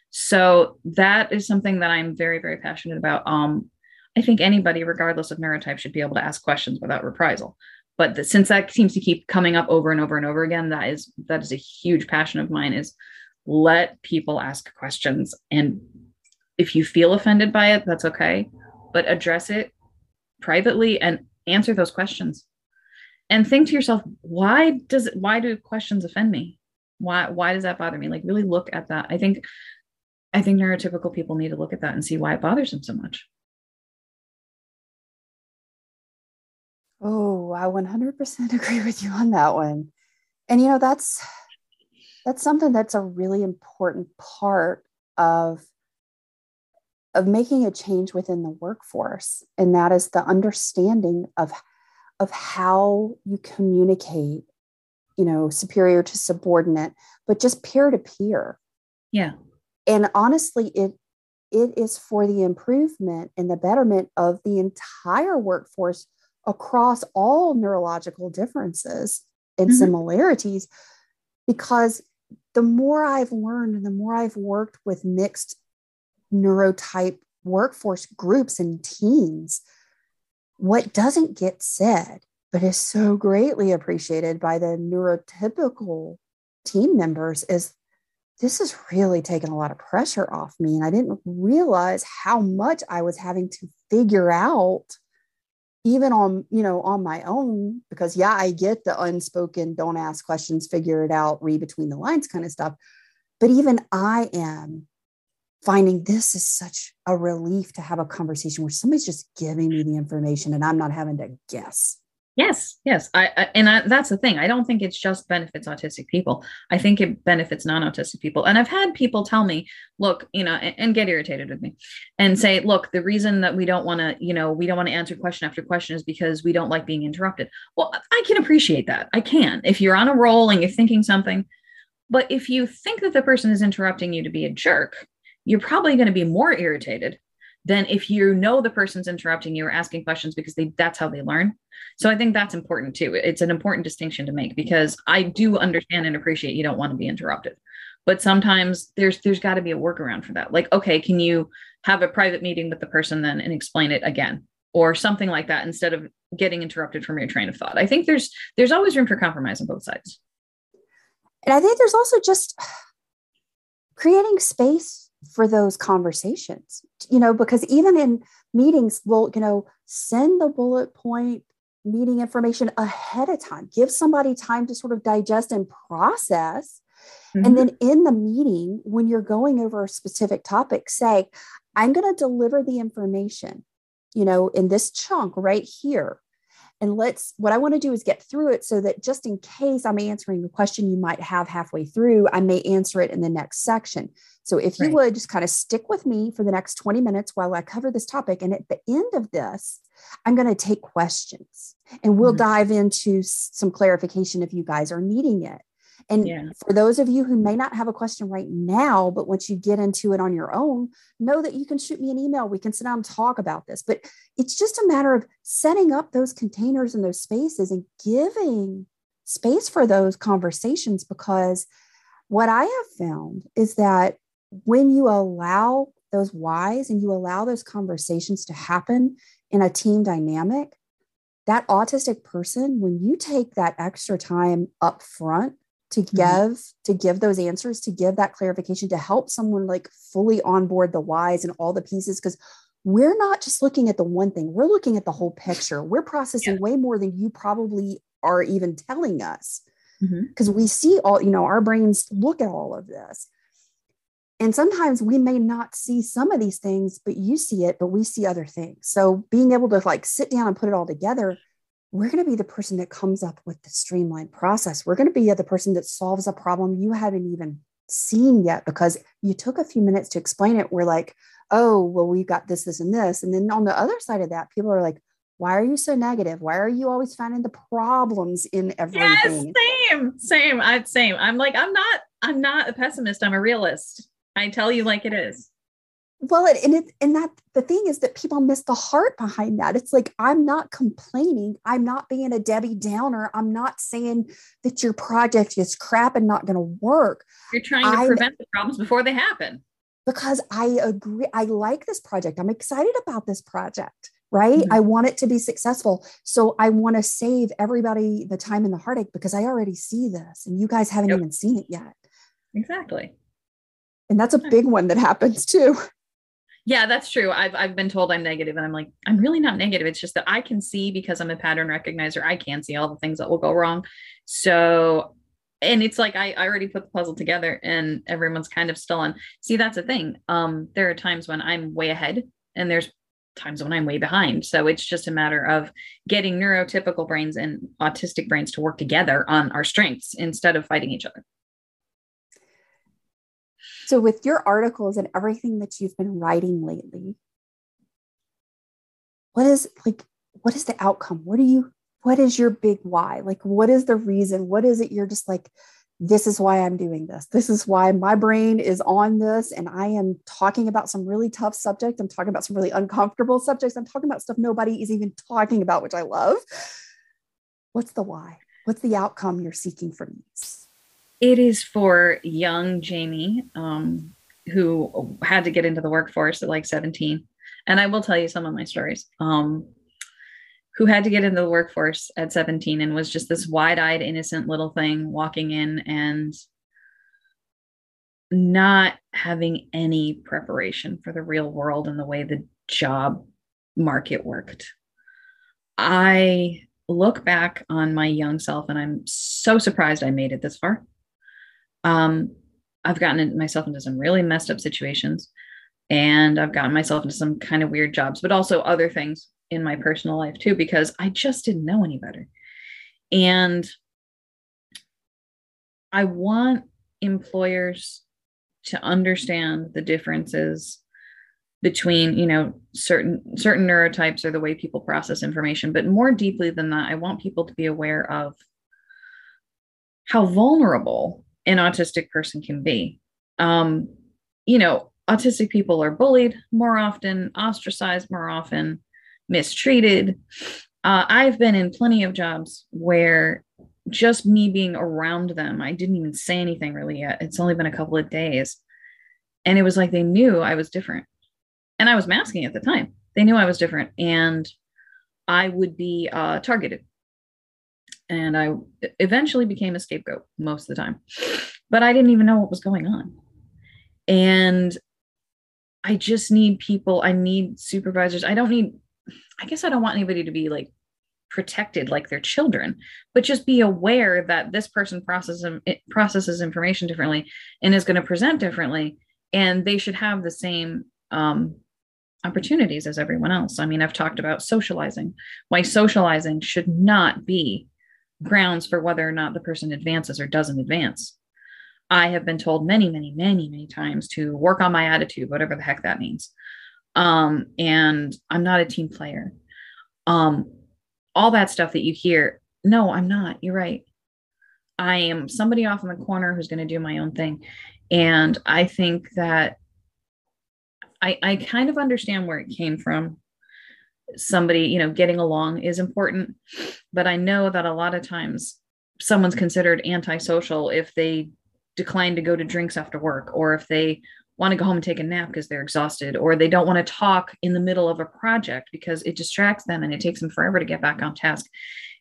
So that is something that I'm very, very passionate about. Um, I think anybody, regardless of neurotype, should be able to ask questions without reprisal. But the, since that seems to keep coming up over and over and over again, that is that is a huge passion of mine. Is let people ask questions, and if you feel offended by it, that's okay, but address it privately and answer those questions. And think to yourself, why does it, why do questions offend me? Why why does that bother me? Like really look at that. I think I think neurotypical people need to look at that and see why it bothers them so much. Oh, I 100% agree with you on that one. And you know, that's that's something that's a really important part of of making a change within the workforce. And that is the understanding of of how you communicate you know superior to subordinate but just peer to peer. Yeah. And honestly it it is for the improvement and the betterment of the entire workforce across all neurological differences and mm-hmm. similarities because the more I've learned and the more I've worked with mixed neurotype workforce groups and teams, what doesn't get said, but is so greatly appreciated by the neurotypical team members is this has really taken a lot of pressure off me. And I didn't realize how much I was having to figure out even on you know on my own because yeah i get the unspoken don't ask questions figure it out read between the lines kind of stuff. But even i am finding this is such a relief to have a conversation where somebody's just giving me the information and i'm not having to guess Yes, yes. I, I and I, that's the thing. I don't think it's just benefits autistic people. I think it benefits non-autistic people. And I've had people tell me, look, you know, and, and get irritated with me and say, look, the reason that we don't want to, you know, we don't want to answer question after question is because we don't like being interrupted. Well, I can appreciate that. I can. If you're on a roll and you're thinking something, but if you think that the person is interrupting you to be a jerk, you're probably going to be more irritated than if you know the person's interrupting you or asking questions because they that's how they learn. So I think that's important too. It's an important distinction to make because I do understand and appreciate you don't want to be interrupted. But sometimes there's there's got to be a workaround for that. Like, okay, can you have a private meeting with the person then and explain it again? Or something like that instead of getting interrupted from your train of thought. I think there's there's always room for compromise on both sides. And I think there's also just creating space for those conversations you know because even in meetings we'll you know send the bullet point meeting information ahead of time give somebody time to sort of digest and process mm-hmm. and then in the meeting when you're going over a specific topic say i'm going to deliver the information you know in this chunk right here and let's what i want to do is get through it so that just in case i'm answering a question you might have halfway through i may answer it in the next section so if you right. would just kind of stick with me for the next 20 minutes while i cover this topic and at the end of this i'm going to take questions and we'll mm-hmm. dive into some clarification if you guys are needing it and yeah. for those of you who may not have a question right now, but once you get into it on your own, know that you can shoot me an email. We can sit down and talk about this. But it's just a matter of setting up those containers and those spaces and giving space for those conversations because what I have found is that when you allow those whys and you allow those conversations to happen in a team dynamic, that autistic person, when you take that extra time up front to mm-hmm. give mm-hmm. to give those answers to give that clarification to help someone like fully onboard the whys and all the pieces because we're not just looking at the one thing we're looking at the whole picture we're processing yeah. way more than you probably are even telling us because mm-hmm. we see all you know our brains look at all of this And sometimes we may not see some of these things, but you see it, but we see other things. So being able to like sit down and put it all together, we're going to be the person that comes up with the streamlined process. We're going to be the person that solves a problem you haven't even seen yet because you took a few minutes to explain it. We're like, oh, well, we've got this, this, and this. And then on the other side of that, people are like, why are you so negative? Why are you always finding the problems in everything? Yes, same, same. I same. I'm like, I'm not, I'm not a pessimist. I'm a realist. I tell you like it is. Well, it, and it and that the thing is that people miss the heart behind that. It's like I'm not complaining. I'm not being a Debbie Downer. I'm not saying that your project is crap and not going to work. You're trying to I'm, prevent the problems before they happen. Because I agree. I like this project. I'm excited about this project right? Mm-hmm. I want it to be successful. So I want to save everybody the time and the heartache because I already see this and you guys haven't yep. even seen it yet. Exactly. And that's a big one that happens too. Yeah, that's true. I've I've been told I'm negative and I'm like, I'm really not negative. It's just that I can see because I'm a pattern recognizer, I can see all the things that will go wrong. So and it's like I, I already put the puzzle together and everyone's kind of still on. See, that's the thing. Um, there are times when I'm way ahead and there's times when I'm way behind. So it's just a matter of getting neurotypical brains and autistic brains to work together on our strengths instead of fighting each other. So, with your articles and everything that you've been writing lately, what is like, what is the outcome? What do you, what is your big why? Like, what is the reason? What is it you're just like, this is why I'm doing this. This is why my brain is on this. And I am talking about some really tough subjects. I'm talking about some really uncomfortable subjects. I'm talking about stuff nobody is even talking about, which I love. What's the why? What's the outcome you're seeking from these? It is for young Jaime, um, who had to get into the workforce at like 17. And I will tell you some of my stories. Um, who had to get into the workforce at 17 and was just this wide-eyed innocent little thing walking in and not having any preparation for the real world and the way the job market worked i look back on my young self and i'm so surprised i made it this far um, i've gotten myself into some really messed up situations and i've gotten myself into some kind of weird jobs but also other things in my personal life too because I just didn't know any better. And I want employers to understand the differences between you know certain certain neurotypes or the way people process information but more deeply than that i want people to be aware of how vulnerable an autistic person can be um you know autistic people are bullied more often ostracized more often mistreated. Uh, I've been in plenty of jobs where just me being around them, I didn't even say anything really yet. It's only been a couple of days. And it was like they knew I was different. And I was masking at the time. They knew I was different. And I would be uh, targeted. And I eventually became a scapegoat most of the time. But I didn't even know what was going on. And I just need people, I need supervisors. I don't need I guess I don't want anybody to be like protected like their children, but just be aware that this person processes processes information differently and is going to present differently, and they should have the same um, opportunities as everyone else. I mean, I've talked about socializing, why socializing should not be grounds for whether or not the person advances or doesn't advance. I have been told many, many, many, many times to work on my attitude, whatever the heck that means um, and I'm not a team player. Um, all that stuff that you hear. No, I'm not. You're right. I am somebody off in the corner who's going to do my own thing. And I think that I, I kind of understand where it came from. Somebody, you know, getting along is important, but I know that a lot of times someone's considered antisocial if they decline to go to drinks after work or if they want to go home and take a nap because they're exhausted or they don't want to talk in the middle of a project because it distracts them and it takes them forever to get back on task.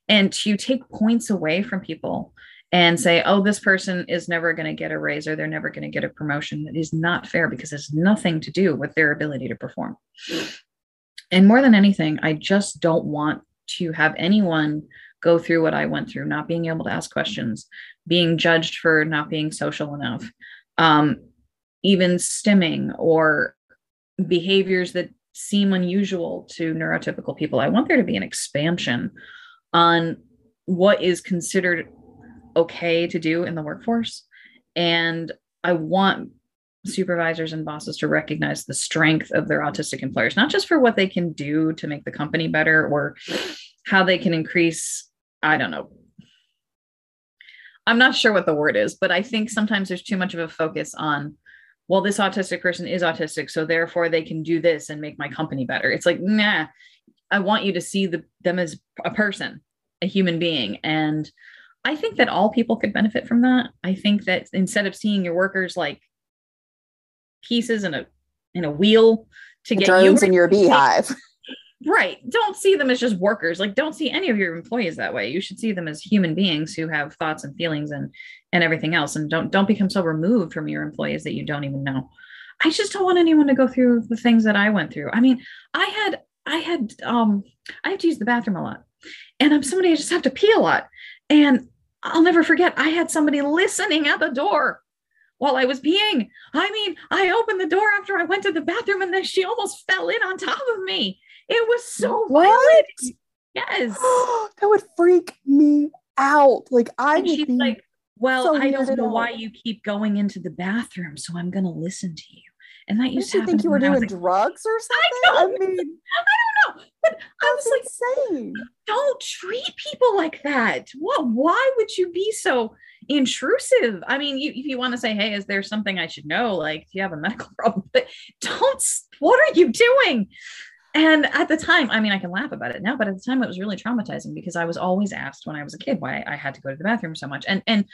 And to take points away from people and say oh this person is never going to get a raise or they're never going to get a promotion that is not fair because it's nothing to do with their ability to perform and more than anything i just don't want to have anyone go through what i went through not being able to ask questions being judged for not being social enough um, even stimming or behaviors that seem unusual to neurotypical people. I want there to be an expansion on what is considered okay to do in the workforce. And I want supervisors and bosses to recognize the strength of their autistic employers, not just for what they can do to make the company better or how they can increase, I don't know. I'm not sure what the word is, but I think sometimes there's too much of a focus on, well, this autistic person is autistic, so therefore they can do this and make my company better. It's like, nah, I want you to see the, them as a person, a human being. And I think that all people could benefit from that. I think that instead of seeing your workers like pieces in a in a wheel to get drones you in your beehive. Right. Don't see them as just workers. Like don't see any of your employees that way. You should see them as human beings who have thoughts and feelings and and everything else. And don't don't become so removed from your employees that you don't even know. I just don't want anyone to go through the things that I went through. I mean, I had I had um I have to use the bathroom a lot. And I'm somebody I just have to pee a lot. And I'll never forget, I had somebody listening at the door while I was peeing. I mean, I opened the door after I went to the bathroom and then she almost fell in on top of me. It was so what? violent. Yes. that would freak me out. Like I and she's like, well, so I don't know why you keep going into the bathroom, so I'm gonna listen to you. And that used to think you were doing drugs or something. I, I mean, I don't know, but I was like, insane. don't treat people like that. What? Why would you be so? Intrusive. I mean, you, if you want to say, hey, is there something I should know? Like, do you have a medical problem? But don't, what are you doing? And at the time, I mean, I can laugh about it now, but at the time it was really traumatizing because I was always asked when I was a kid why I had to go to the bathroom so much. And and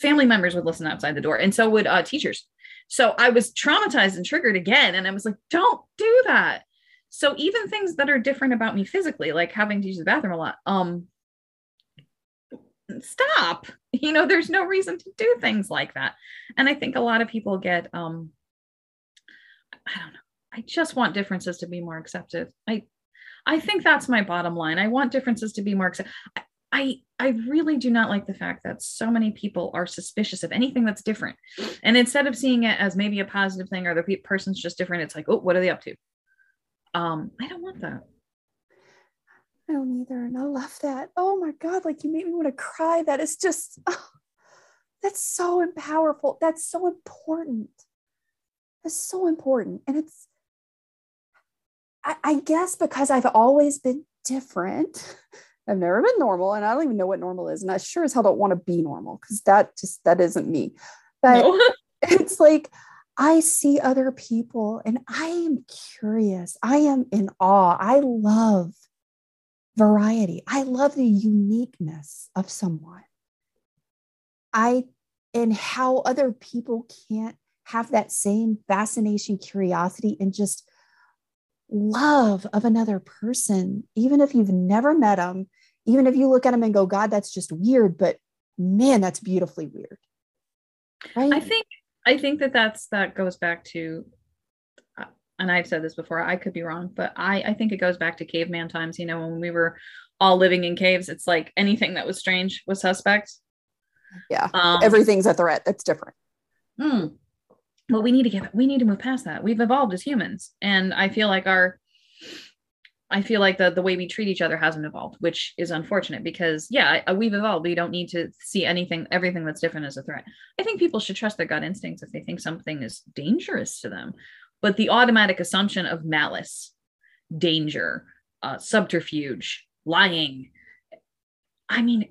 family members would listen outside the door, and so would uh, teachers. So I was traumatized and triggered again. And I was like, don't do that. So even things that are different about me physically, like having to use the bathroom a lot, um, stop you know there's no reason to do things like that and i think a lot of people get um i don't know i just want differences to be more accepted i i think that's my bottom line i want differences to be more accepted I, I really do not like the fact that so many people are suspicious of anything that's different. And instead of seeing it as maybe a positive thing or the person's just different, it's like, oh, what are they up to? Um, I don't want that. I don't either. And I love that. Oh my God, like you made me want to cry. That is just, oh, that's so powerful. That's so important. That's so important. And it's, I, I guess because I've always been different. I've never been normal and I don't even know what normal is. And I sure as hell don't want to be normal because that just, that isn't me. But no. it's like, I see other people and I am curious. I am in awe. I love variety. I love the uniqueness of someone. I and how other people can't have that same fascination, curiosity, and just love of another person, even if you've never met them, even if you look at them and go, God, that's just weird, but man, that's beautifully weird. Right. I think I think that that's that goes back to and I've said this before, I could be wrong, but I, I think it goes back to caveman times. You know, when we were all living in caves, it's like anything that was strange was suspect. Yeah. Um, Everything's a threat. That's different. Hmm. Well, we need to get, we need to move past that. We've evolved as humans. And I feel like our, I feel like the, the way we treat each other hasn't evolved, which is unfortunate because, yeah, we've evolved. We don't need to see anything, everything that's different as a threat. I think people should trust their gut instincts if they think something is dangerous to them but the automatic assumption of malice, danger, uh, subterfuge, lying. I mean,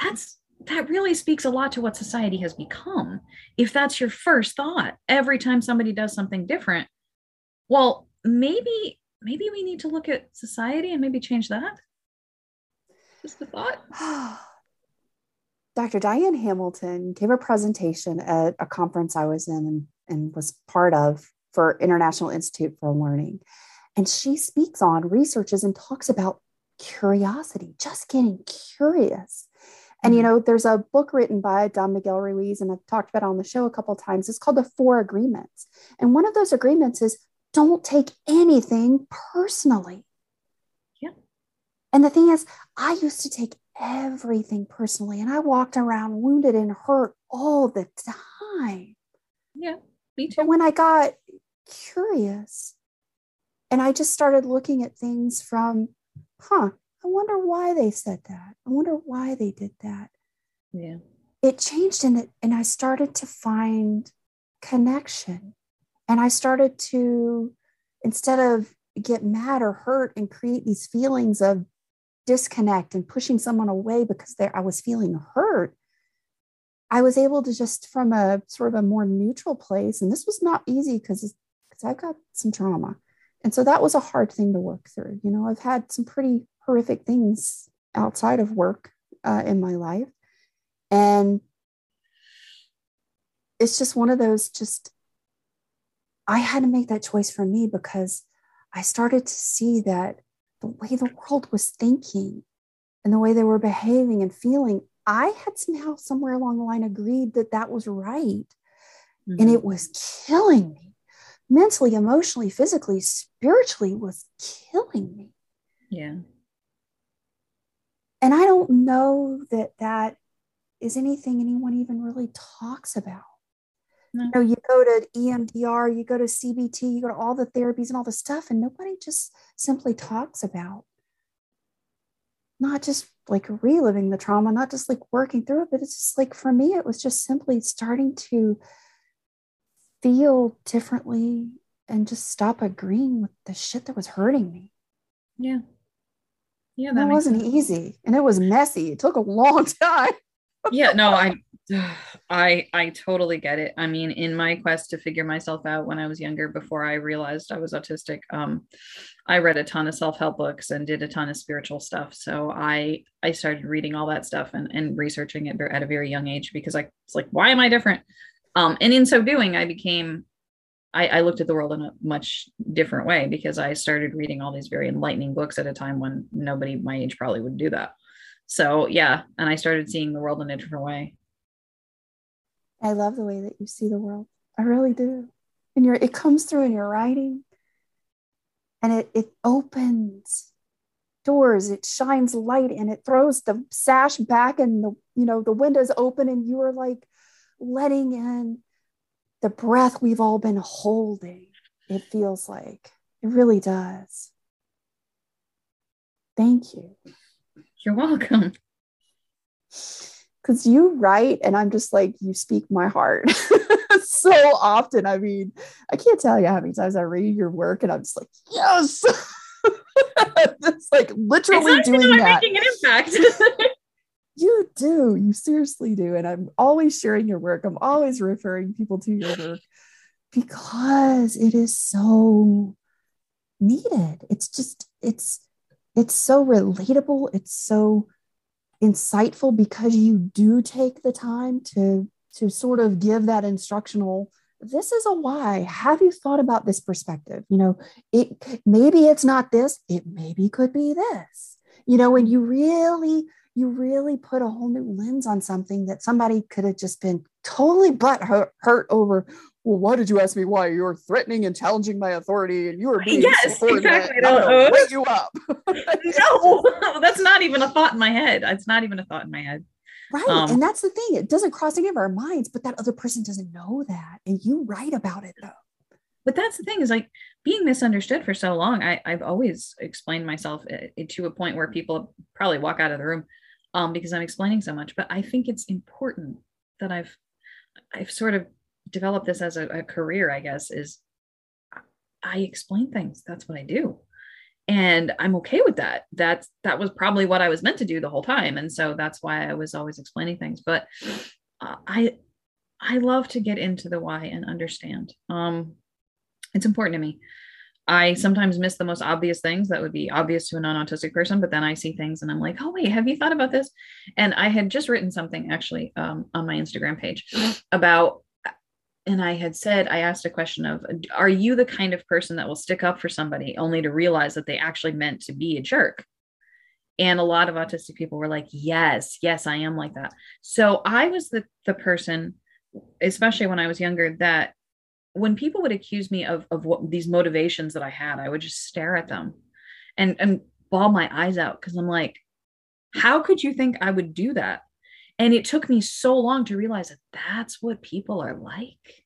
that's that really speaks a lot to what society has become. If that's your first thought every time somebody does something different, well, maybe maybe we need to look at society and maybe change that. Just a thought. Dr. Diane Hamilton gave a presentation at a conference I was in and, and was part of for International Institute for Learning. And she speaks on, researches, and talks about curiosity, just getting curious. And you mm-hmm. know, there's a book written by Don Miguel Ruiz, and I've talked about on the show a couple of times. It's called the Four Agreements. And one of those agreements is don't take anything personally. Yeah. And the thing is, I used to take everything personally, and I walked around wounded and hurt all the time. Yeah me too. But when I got curious and I just started looking at things from, huh, I wonder why they said that. I wonder why they did that. Yeah. It changed in it, and I started to find connection. And I started to, instead of get mad or hurt and create these feelings of disconnect and pushing someone away because I was feeling hurt, I was able to just from a sort of a more neutral place. And this was not easy because because I've got some trauma. And so that was a hard thing to work through. You know, I've had some pretty horrific things outside of work uh, in my life. And it's just one of those just I had to make that choice for me because I started to see that the way the world was thinking and the way they were behaving and feeling, I had somehow somewhere along the line agreed that that was right. Mm-hmm. And it was killing me mentally, emotionally, physically, spiritually was killing me. Yeah. And I don't know that that is anything anyone even really talks about. No. You know, you go to EMDR, you go to CBT, you go to all the therapies and all the stuff, and nobody just simply talks about not just like reliving the trauma, not just like working through it, but it's just like for me, it was just simply starting to feel differently and just stop agreeing with the shit that was hurting me. Yeah. Yeah, that, that wasn't sense. easy and it was messy. It took a long time. yeah, no, I I I totally get it. I mean, in my quest to figure myself out when I was younger before I realized I was autistic, um I read a ton of self-help books and did a ton of spiritual stuff. So I I started reading all that stuff and and researching it at a very young age because I was like, why am I different? Um, and in so doing, I became, I, I looked at the world in a much different way because I started reading all these very enlightening books at a time when nobody my age probably would do that. So yeah, and I started seeing the world in a different way. I love the way that you see the world. I really do. And your it comes through in your writing and it it opens doors, it shines light and it throws the sash back and the you know the windows open and you are like letting in the breath we've all been holding. It feels like it really does. Thank you. You're welcome. Because you write, and I'm just like, you speak my heart so often. I mean, I can't tell you how many times I read your work, and I'm just like, yes. it's like literally doing that. Making an impact. You do. You seriously do. And I'm always sharing your work. I'm always referring people to your work because it is so needed. It's just, it's, it's so relatable. It's so insightful because you do take the time to, to sort of give that instructional this is a why have you thought about this perspective you know it maybe it's not this it maybe could be this you know when you really you really put a whole new lens on something that somebody could have just been totally butt hurt, over. Well, why did you ask me why? You're threatening and challenging my authority, and you are being yes, exactly. I'm gonna wake you up. no, that's not even a thought in my head. It's not even a thought in my head. Right. Um, and that's the thing. It doesn't cross any of our minds, but that other person doesn't know that. And you write about it though. But that's the thing is like being misunderstood for so long. I, I've always explained myself eh, to a point where people probably walk out of the room um, because I'm explaining so much. But I think it's important that I've I've sort of developed this as a, a career. I guess is I explain things. That's what I do, and I'm okay with that. That's that was probably what I was meant to do the whole time, and so that's why I was always explaining things. But uh, I I love to get into the why and understand. Um, it's important to me. I sometimes miss the most obvious things that would be obvious to a non autistic person, but then I see things and I'm like, oh, wait, have you thought about this? And I had just written something actually um, on my Instagram page about, and I had said, I asked a question of, are you the kind of person that will stick up for somebody only to realize that they actually meant to be a jerk? And a lot of autistic people were like, yes, yes, I am like that. So I was the, the person, especially when I was younger, that when people would accuse me of of what these motivations that I had, I would just stare at them and and bawl my eyes out because I'm like, how could you think I would do that? And it took me so long to realize that that's what people are like.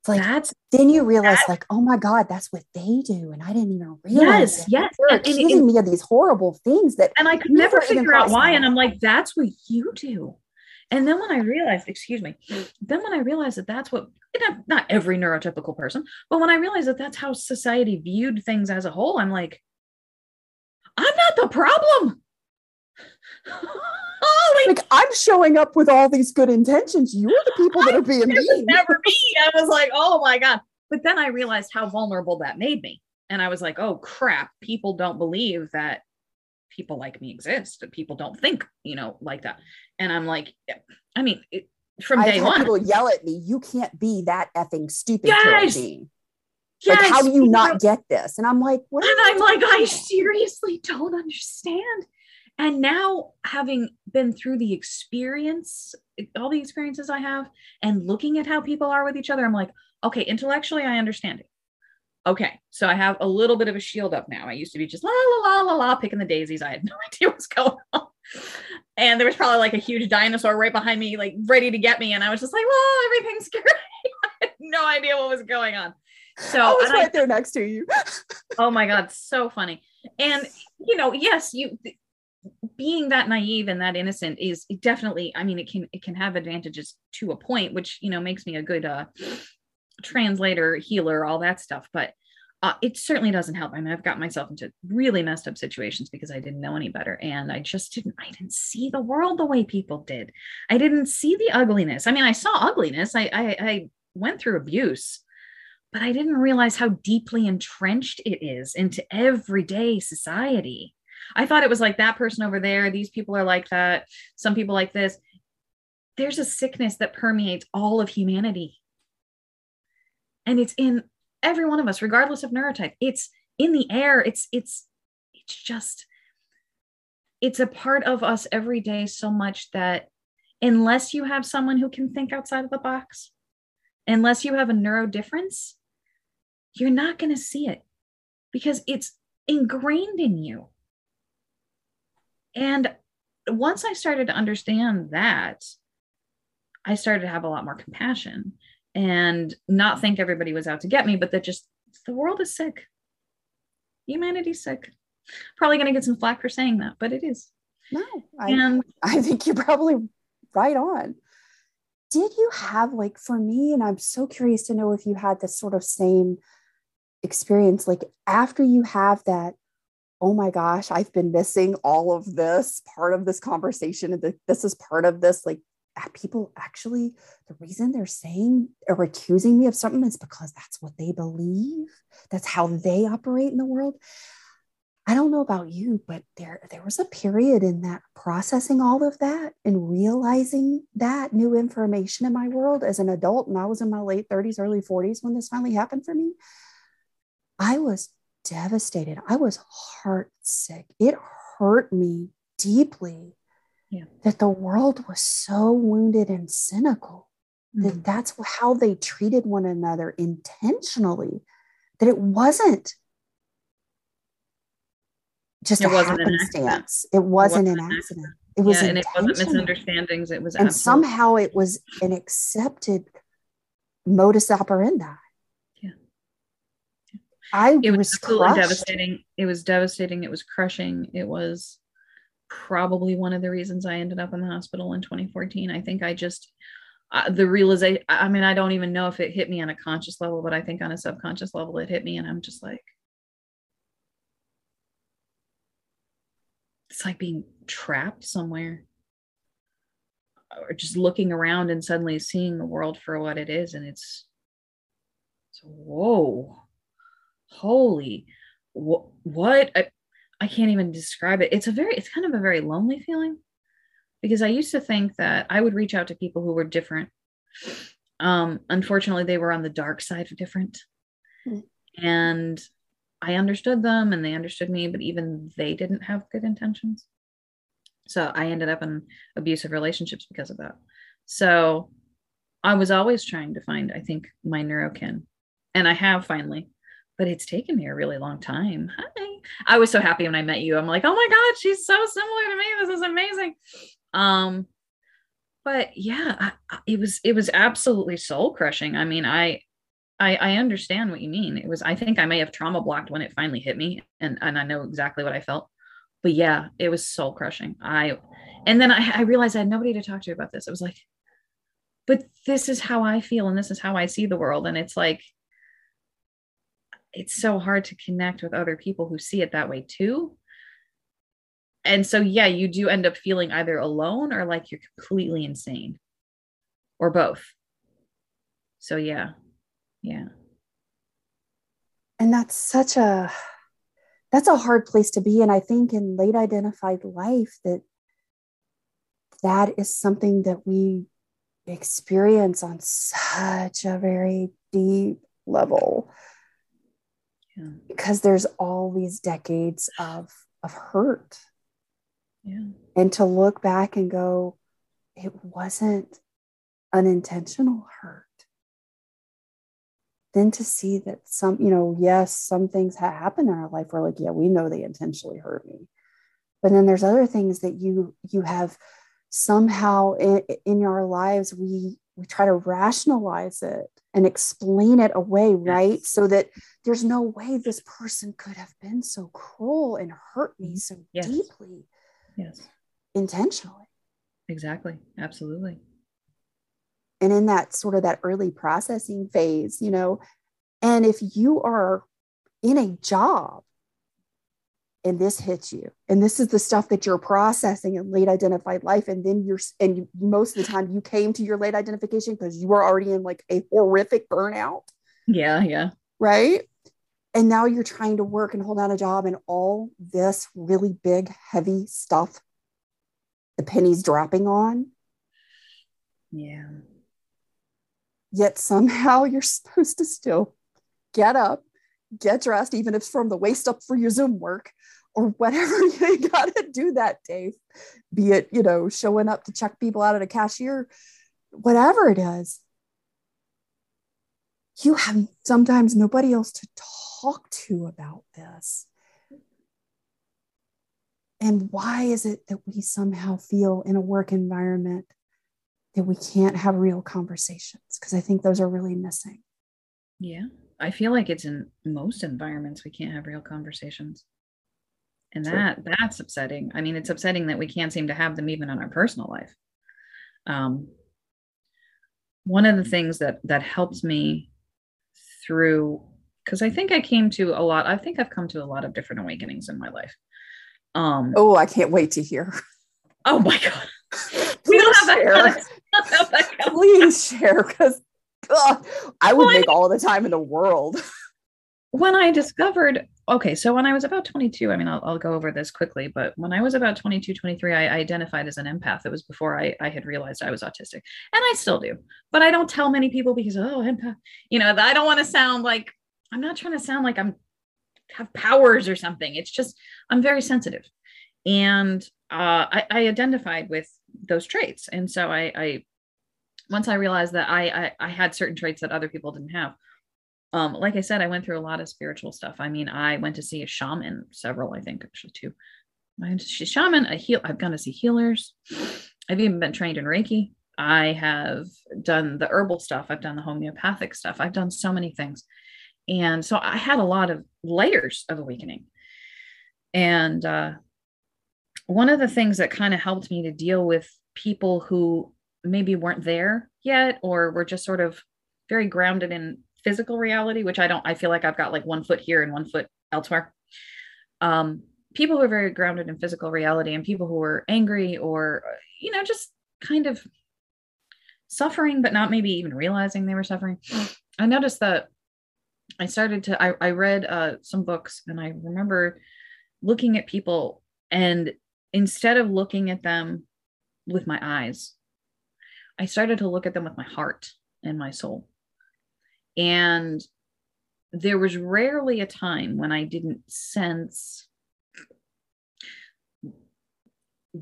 It's like that's then you realize, like, oh my God, that's what they do. And I didn't even realize yes, it. yes. They're And, and- accusing me of these horrible things that and I could never figure out why. And I'm like, that's what you do. And then when I realized, excuse me, then when I realized that that's what not, not every neurotypical person, but when I realized that that's how society viewed things as a whole, I'm like, I'm not the problem. Holy like I'm showing up with all these good intentions. You're the people that are being mean. never me. I was like, oh my God. But then I realized how vulnerable that made me. And I was like, oh crap, people don't believe that people like me exist. That people don't think, you know, like that. And I'm like, I mean, it, from I've day one, people yell at me, you can't be that effing stupid, Yes! Like, yes, how do you not get this? And I'm like, what? And I'm like, talking I seriously don't understand. And now, having been through the experience, all the experiences I have, and looking at how people are with each other, I'm like, okay, intellectually, I understand it. Okay, so I have a little bit of a shield up now. I used to be just la la la la la picking the daisies. I had no idea what's going on. And there was probably like a huge dinosaur right behind me, like ready to get me. And I was just like, well, everything's great. I had no idea what was going on. So I was and I- right there next to you. oh my god so funny and you know yes you being that naive and that innocent is definitely i mean it can it can have advantages to a point which you know makes me a good uh translator healer all that stuff but uh, it certainly doesn't help i mean i've got myself into really messed up situations because i didn't know any better and i just didn't i didn't see the world the way people did i didn't see the ugliness i mean i saw ugliness i i, I went through abuse but I didn't realize how deeply entrenched it is into everyday society. I thought it was like that person over there, these people are like that, some people like this. There's a sickness that permeates all of humanity. And it's in every one of us, regardless of neurotype. It's in the air. It's it's it's just it's a part of us every day so much that unless you have someone who can think outside of the box, unless you have a neuro difference, you're not going to see it because it's ingrained in you. And once I started to understand that, I started to have a lot more compassion and not think everybody was out to get me, but that just the world is sick. Humanity's sick. Probably going to get some flack for saying that, but it is. No, I, And I think you're probably right on. Did you have, like, for me, and I'm so curious to know if you had this sort of same experience, like, after you have that, oh my gosh, I've been missing all of this part of this conversation, and this is part of this, like, people actually, the reason they're saying or accusing me of something is because that's what they believe, that's how they operate in the world. I don't know about you, but there there was a period in that processing all of that and realizing that new information in my world as an adult, and I was in my late 30s, early 40s when this finally happened for me. I was devastated. I was heart sick. It hurt me deeply Yeah. that the world was so wounded and cynical Mm. that that's how they treated one another intentionally that it wasn't just It a wasn't an accident. happenstance it wasn't, wasn't an an accident it was yeah, and it wasn't misunderstandings. It was and absolute- somehow it was an accepted modus operandi Yeah. i it was, was absolutely crushed. devastating. It was devastating. It was crushing. It was probably one of the reasons I ended up in the hospital in 2014. I think I just uh, the realization. I mean, I don't even know if it hit me on a conscious level, but I think on a subconscious level, it hit me, and I'm just like, it's like being trapped somewhere, or just looking around and suddenly seeing the world for what it is, and it's, it's whoa holy wh- what I, I can't even describe it it's a very it's kind of a very lonely feeling because i used to think that i would reach out to people who were different um unfortunately they were on the dark side of different Mm. and i understood them and they understood me but even they didn't have good intentions so i ended up in abusive relationships because of that so i was always trying to find i think my neurokin and i have finally but it's taken me a really long time. Hi. I was so happy when I met you. I'm like, oh my God, she's so similar to me. This is amazing. Um, but yeah, I, it was it was absolutely soul crushing. I mean, I I, I understand what you mean. It was, I think I may have trauma blocked when it finally hit me and, and I know exactly what I felt. But yeah, it was soul crushing. I, and then I, I realized I had nobody to talk to about this. It was like, but this is how I feel and this is how I see the world. And it's like, it's so hard to connect with other people who see it that way too. And so, yeah, you do end up feeling either alone or like you're completely insane or both. So, yeah, yeah. And that's such a that's a hard place to be and I think in late identified life that that is something that we experience on such a very deep level yeah. because there's all these decades of of hurt yeah. and to look back and go it wasn't unintentional hurt then to see that some you know yes some things have happened in our life where like yeah we know they intentionally hurt me but then there's other things that you you have somehow in, in our lives we we try to rationalize it and explain it away right? Yes. so that there's no way this person could have been so cruel and hurt me mm-hmm. so yes. deeply yes. intentionally. Exactly. Absolutely. And in that sort of that early processing phase you know and if you are in a job and this hits you. And this is the stuff that you're processing in late identified life. And then you're and you, most of the time you came to your late identification because you were already in like a horrific burnout. Yeah yeah. Right? And now you're trying to work and hold down a job and all this really big heavy stuff the pennies dropping on. Yeah. Yet somehow you're supposed to still get up get dressed even if it's from the waist up for your zoom work or whatever you got to do that day be it you know showing up to check people out at a cashier whatever it is. You have sometimes nobody else to talk to about this. And why is it that we somehow feel in a work environment that we can't have real conversations? Because i think those are really missing. Yeah. I feel like it's in most environments we can't have real conversations and that that's upsetting. I mean it's upsetting that we can't seem to have them even in our personal life. Um, one of the things that that helps me through because i think i came to a lot i think i've come to a lot of different awakenings in my life. Um oh i can't wait to hear. Oh my god. We don't have that, share. please share because i would well, make I mean, all the time in the world when i discovered okay so when i was about 22 i mean I'll, I'll, go over this quickly but when i was about 22 23 i identified as an empath. It was before I, I had realized i was autistic and i still do but i don't tell many people because oh empath you know i don't want to sound like i'm not trying to sound like i'm have powers or something. It's just i'm very sensitive and uh, I, I, identified with those traits and so I, I once i realized that I, I i had certain traits that other people didn't have um like i said i went through a lot of spiritual stuff. I mean i went to see a shaman several i think actually two. I went to see shaman a heal i've gone to see healers. I've even been trained in reiki. I have done the herbal stuff. I've done the homeopathic stuff. I've done so many things. And so i had a lot of layers of awakening. And uh one of the things that kind of helped me to deal with people who maybe weren't there yet or were just sort of very grounded in physical reality, which I don't, I feel like I've got like one foot here and one foot elsewhere. Um, people who are very grounded in physical reality and people who are angry or, you know, just kind of suffering, but not maybe even realizing they were suffering. I noticed that I started to, I, I read uh, some books and I remember looking at people and instead of looking at them with my eyes, I started to look at them with my heart and my soul. And there was rarely a time when I didn't sense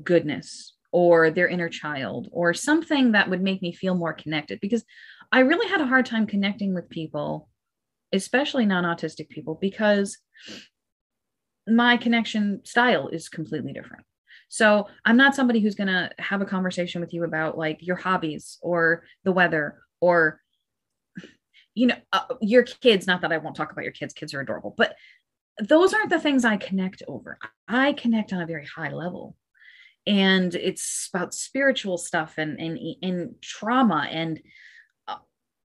goodness or their inner child or something that would make me feel more connected because I really had a hard time connecting with people, especially non autistic people, because my connection style is completely different. So I'm not somebody who's going to have a conversation with you about like your hobbies or the weather or you know, uh, your kids, not that I won't talk about your kids, kids are adorable, but those aren't the things I connect over. I connect on a very high level. And it's about spiritual stuff and and, and trauma and uh,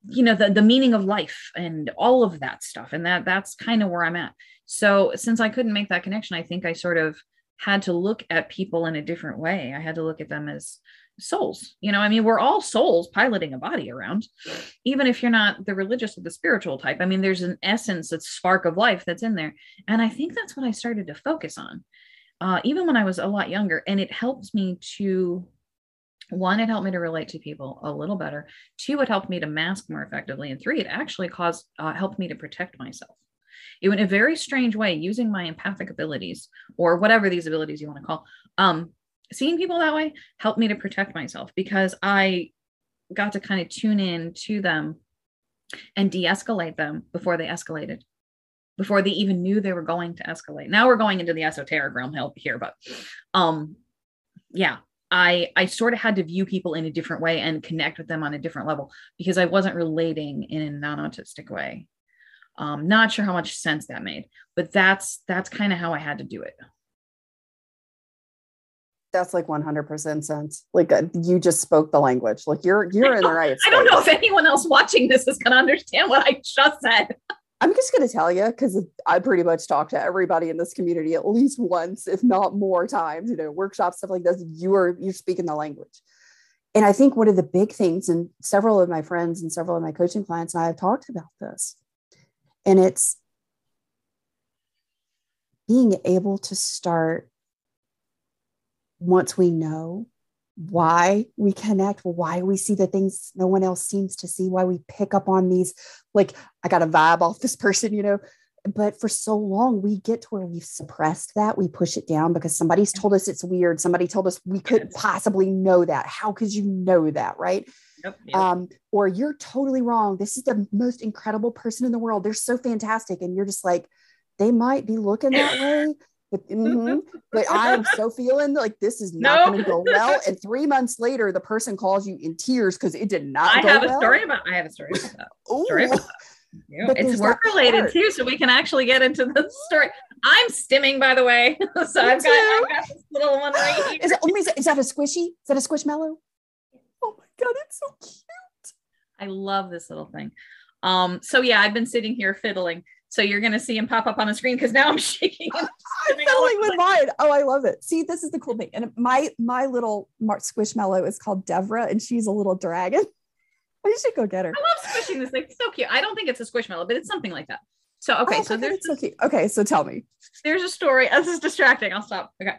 you know the, the meaning of life and all of that stuff. And that that's kind of where I'm at. So since I couldn't make that connection, I think I sort of had to look at people in a different way. I had to look at them as souls. You know, I mean, we're all souls piloting a body around, even if you're not the religious or the spiritual type. I mean, there's an essence, a spark of life that's in there. And I think that's what I started to focus on, uh, even when I was a lot younger. And it helps me to, one, it helped me to relate to people a little better. Two, it helped me to mask more effectively. And three, it actually caused, uh, helped me to protect myself. It, in a very strange way, using my empathic abilities or whatever these abilities you want to call, um, seeing people that way helped me to protect myself because I got to kind of tune in to them and de-escalate them before they escalated before they even knew they were going to escalate. Now we're going into the esoteric realm here but um yeah i i sort of had to view people in a different way and connect with them on a different level because i wasn't relating in a non-autistic way. Um not sure how much sense that made but that's that's kind of how i had to do it that's like 100% sense. Like uh, you just spoke the language. Like you're you're in the right i don't know if anyone else watching this is going to understand what i just said. I'm just going to tell you because i pretty much talk to everybody in this community at least once if not more times you know workshops stuff like this. You are you're speaking the language. And i think one of the big things and several of my friends and several of my coaching clients and i have talked about this and it's being able to start once we know why we connect, why we see the things no one else seems to see, why we pick up on these, like, I got a vibe off this person, you know. But for so long, we get to where we've suppressed that. We push it down because somebody's told us it's weird. Somebody told us we couldn't possibly know that. How could you know that? Right. Yep, yep. Um, or you're totally wrong. This is the most incredible person in the world. They're so fantastic. And you're just like, they might be looking that way, but, mm-hmm, but I'm so feeling like this is not no. going to go well. And three months later, the person calls you in tears because it did not. I have a well. story about. I have a story about that. Story about that. it's work related too, so we can actually get into the story. I'm stimming, by the way, so I've got, I've got, this little one right here. Is, it, is that a squishy? Is that a squishmallow? Oh my god, it's so cute! I love this little thing. Um, so yeah, I've been sitting here fiddling. So you're going to see him pop up on the screen because now I'm shaking. With mine. Oh, I love it. See, this is the cool thing. And my my little Mark Squishmallow is called Devra, and she's a little dragon. I should go get her. I love squishing this thing. It's so cute. I don't think it's a squishmallow, but it's something like that. So okay, oh, so there's so cute. Okay, so tell me. There's a story. This is distracting. I'll stop. Okay.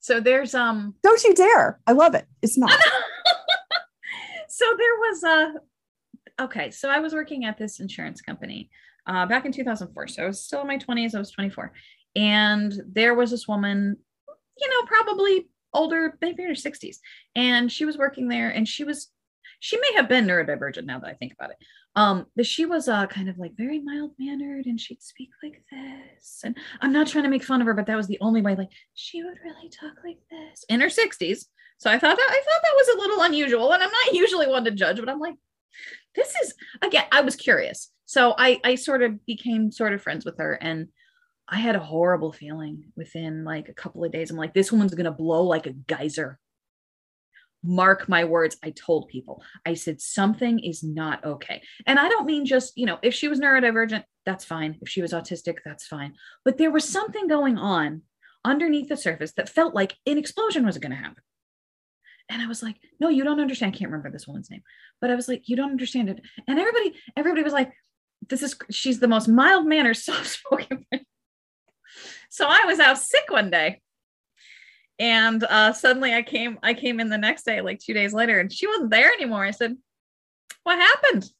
So there's um Don't you dare. I love it. It's not. so there was a okay, so I was working at this insurance company uh, back in 2004. So I was still in my 20s. I was 24. And there was this woman, you know, probably older, maybe in her 60s. And she was working there and she was, she may have been neurodivergent now that I think about it. Um, but she was uh, kind of like very mild mannered and she'd speak like this. And I'm not trying to make fun of her, but that was the only way, like, she would really talk like this in her 60s. So I thought that I thought that was a little unusual. And I'm not usually one to judge, but I'm like, this is again, I was curious. So I I sort of became sort of friends with her and I had a horrible feeling within like a couple of days. I'm like, this woman's gonna blow like a geyser. Mark my words. I told people, I said, something is not okay. And I don't mean just, you know, if she was neurodivergent, that's fine. If she was autistic, that's fine. But there was something going on underneath the surface that felt like an explosion was going to happen. And I was like, no, you don't understand. I can't remember this woman's name, but I was like, you don't understand it. And everybody, everybody was like, this is, she's the most mild mannered, soft spoken. So I was out sick one day. And uh, suddenly I came, I came in the next day, like two days later, and she wasn't there anymore. I said, what happened?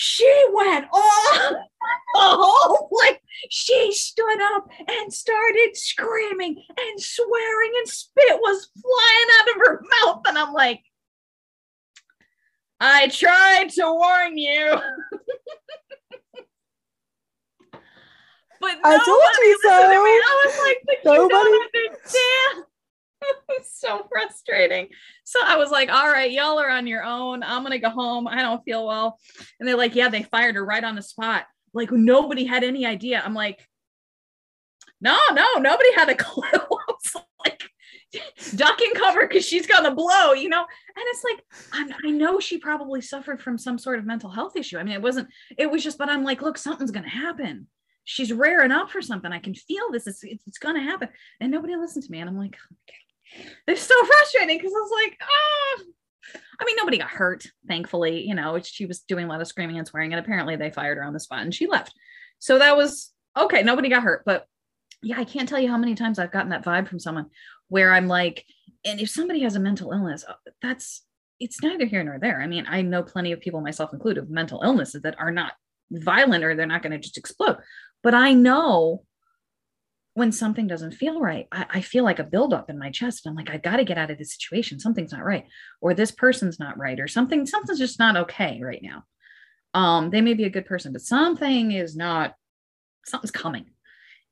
she went off oh like she stood up and started screaming and swearing and spit was flying out of her mouth and i'm like i tried to warn you but I told you so. I was like, but nobody. you don't understand. I was so frustrating. So I was like, all right, y'all are on your own. I'm going to go home. I don't feel well. And they're like, yeah, they fired her right on the spot. Like nobody had any idea. I'm like, no, no, nobody had a clue. I was like, duck and cover because she's gonna blow, you know. And it's like I'm, i know she probably suffered from some sort of mental health issue. I mean, it wasn't. It was just, but I'm like, look, something's gonna happen. She's raring up for something. I can feel this. It's, it's, it's gonna happen. And nobody listened to me. And I'm like, okay. it's so frustrating because I was like, ah. I mean, nobody got hurt, thankfully. You know, she was doing a lot of screaming and swearing, and apparently they fired her on the spot and she left. So that was okay. Nobody got hurt, but yeah, I can't tell you how many times I've gotten that vibe from someone where I'm like, and if somebody has a mental illness, uh, that's it's neither here nor there. I mean, I know plenty of people, myself included, with mental illnesses that are not violent or they're not going to just explode. But I know when something doesn't feel right, I, I feel like a buildup in my chest. I'm like, I got to get out of this situation. Something's not right, or this person's not right, or something, something's just not okay right now. Um, they may be a good person, but something is not, something's coming.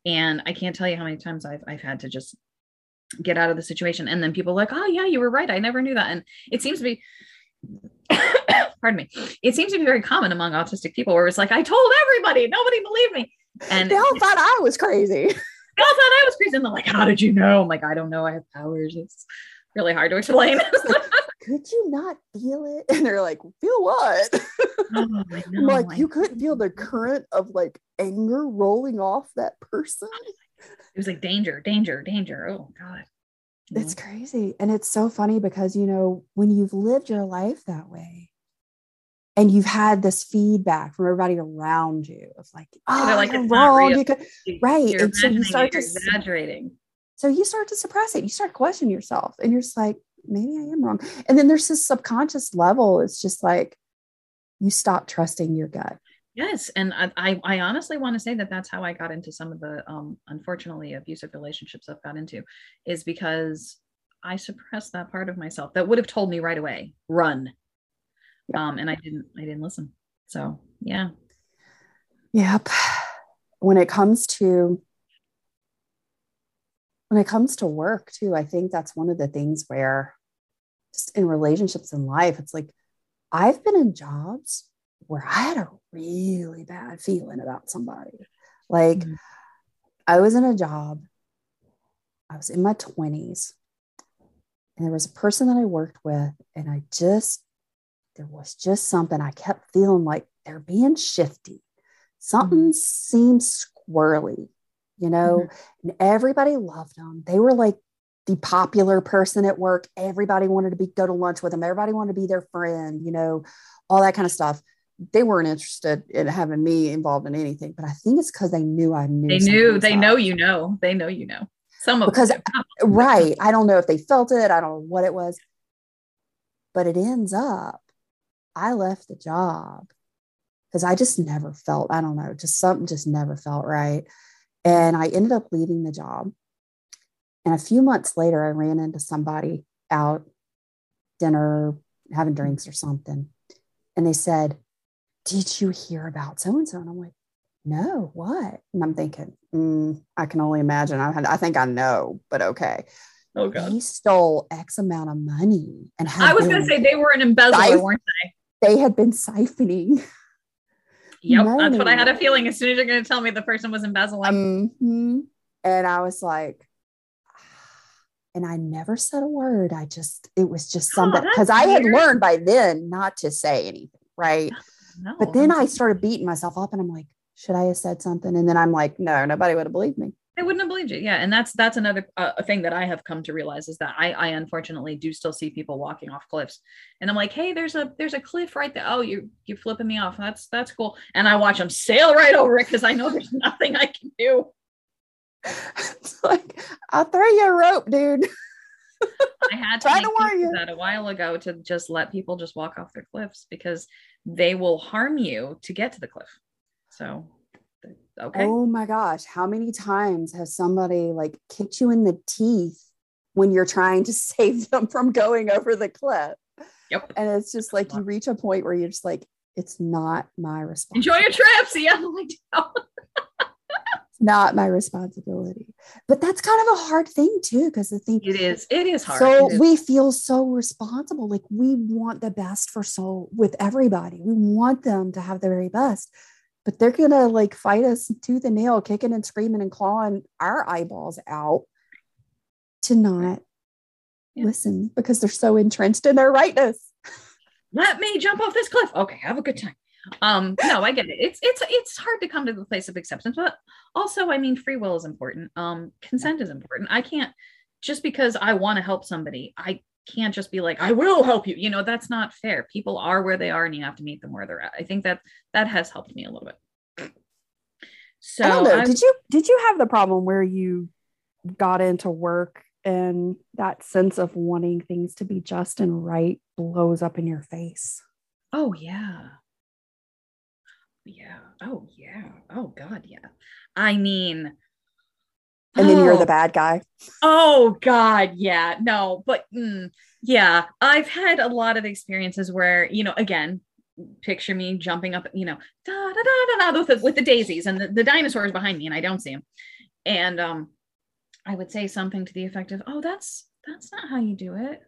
And I can't tell you how many times I've I've had to just get out of the situation. And then people like, oh yeah, you were right. I never knew that. And it seems to be pardon me, it seems to be very common among autistic people where it's like, I told everybody, nobody believed me. And they all thought I was crazy. They all thought I was crazy. And they're like, How did you know? I'm like, I don't know. I have powers. It's really hard to explain. could you not feel it? And they're like, feel what? Oh, know, like, you couldn't feel the current of like anger rolling off that person. Oh, it was like danger, danger, danger. Oh God. It's crazy. And it's so funny because, you know, when you've lived your life that way and you've had this feedback from everybody around you of like, oh, they're like, you're wrong. You could, right. You're and so you start to exaggerating. So you start to suppress it. You start questioning yourself and you're just like, maybe I am wrong. And then there's this subconscious level. It's just like you stop trusting your gut. Yes, and I, I honestly want to say that that's how I got into some of the um, unfortunately abusive relationships I've got into, is because I suppressed that part of myself that would have told me right away, run, um, and I didn't. I didn't listen. So yeah. Yep. When it comes to when it comes to work too, I think that's one of the things where just in relationships in life, it's like I've been in jobs where I had a really bad feeling about somebody. Like mm-hmm. I was in a job, I was in my 20s, and there was a person that I worked with, and I just, there was just something I kept feeling like they're being shifty. Something mm-hmm. seemed squirrely, you know, mm-hmm. and everybody loved them. They were like the popular person at work. Everybody wanted to be go to lunch with them. Everybody wanted to be their friend, you know, all that kind of stuff they weren't interested in having me involved in anything, but I think it's because they knew I knew. They knew. They know you know. They know you know. Some of because right. I don't know if they felt it. I don't know what it was, but it ends up. I left the job because I just never felt. I don't know. Just something just never felt right, and I ended up leaving the job. And a few months later, I ran into somebody out dinner, having drinks or something, and they said, did you hear about so and so? And I'm like, no, what? And I'm thinking, mm, I can only imagine. I, I think I know, but okay. Oh God. He stole X amount of money. And I was going to say they were an embezzler, siph- weren't they? They had been siphoning. Yep, money. that's what I had a feeling. As soon as you're going to tell me the person was embezzling, mm-hmm. and I was like, and I never said a word. I just, it was just oh, something because I had learned by then not to say anything, right? No. But then I started beating myself up and I'm like, should I have said something? And then I'm like, no, nobody would have believed me. They wouldn't have believed you. Yeah. And that's, that's another uh, thing that I have come to realize is that I, I unfortunately do still see people walking off cliffs and I'm like, Hey, there's a, there's a cliff right there. Oh, you, you're flipping me off. That's, that's cool. And I watch them sail right over it. Cause I know there's nothing I can do. It's like, I'll throw you a rope, dude. I had to, to warn you that a while ago to just let people just walk off their cliffs because they will harm you to get to the cliff. So, okay. Oh my gosh. How many times has somebody like kicked you in the teeth when you're trying to save them from going over the cliff? Yep. And it's just like you reach a point where you're just like, it's not my responsibility. Enjoy your trip. See ya. not my responsibility. But that's kind of a hard thing too, because the thing it is, it is hard. So is. we feel so responsible. Like we want the best for soul with everybody. We want them to have the very best. But they're gonna like fight us tooth and nail, kicking and screaming and clawing our eyeballs out to not yeah. listen because they're so entrenched in their rightness. Let me jump off this cliff. Okay, have a good time um no i get it it's it's it's hard to come to the place of acceptance but also i mean free will is important um consent is important i can't just because i want to help somebody i can't just be like i will help you you know that's not fair people are where they are and you have to meet them where they're at i think that that has helped me a little bit so I don't know. did you did you have the problem where you got into work and that sense of wanting things to be just and right blows up in your face oh yeah yeah. Oh, yeah. Oh, God, yeah. I mean, and then oh, you're the oh. bad guy. Oh, God, yeah. No, but mm, yeah, I've had a lot of experiences where, you know, again, picture me jumping up, you know, da da da da da with the, with the daisies and the, the dinosaurs behind me, and I don't see them. And um, I would say something to the effect of, "Oh, that's that's not how you do it."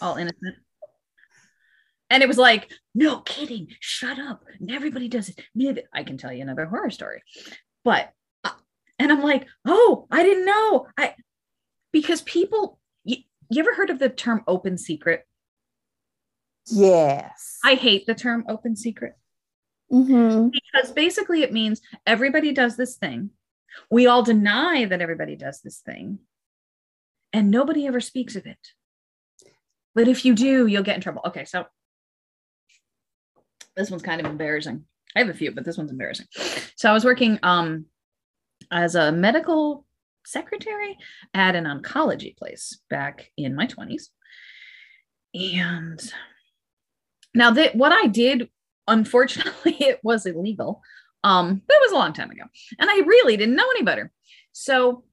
All innocent. And it was like, no kidding, shut up. And everybody does it. I can tell you another horror story. But, and I'm like, oh, I didn't know. I, because people, you, you ever heard of the term open secret? Yes. I hate the term open secret. Mm-hmm. Because basically it means everybody does this thing. We all deny that everybody does this thing. And nobody ever speaks of it. But if you do, you'll get in trouble. Okay, so this one's kind of embarrassing. I have a few, but this one's embarrassing. So I was working um as a medical secretary at an oncology place back in my 20s. And now that what I did, unfortunately, it was illegal. Um, but it was a long time ago. And I really didn't know any better. So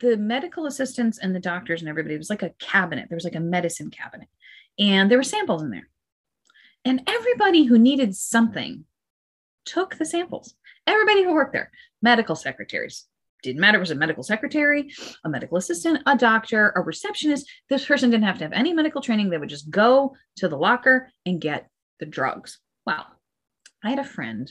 the medical assistants and the doctors and everybody it was like a cabinet. There was like a medicine cabinet and there were samples in there. And everybody who needed something took the samples. Everybody who worked there, medical secretaries, didn't matter. Was a medical secretary, a medical assistant, a doctor, a receptionist. This person didn't have to have any medical training. They would just go to the locker and get the drugs. Wow. I had a friend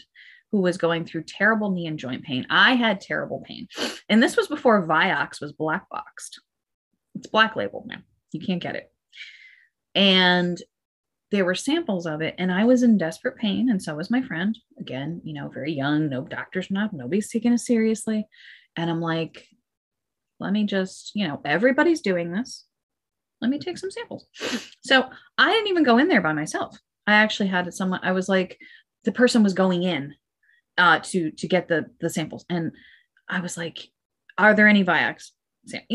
who was going through terrible knee and joint pain. I had terrible pain. And this was before Vioxx was black boxed. It's black labeled now. You can't get it. And there were samples of it, and I was in desperate pain, and so was my friend. Again, you know, very young, no doctors, not nobody's taking us seriously. And I'm like, let me just, you know, everybody's doing this. Let me take some samples. So I didn't even go in there by myself. I actually had someone, I was like, the person was going in uh, to to get the the samples, and I was like, "Are there any Vioxx?"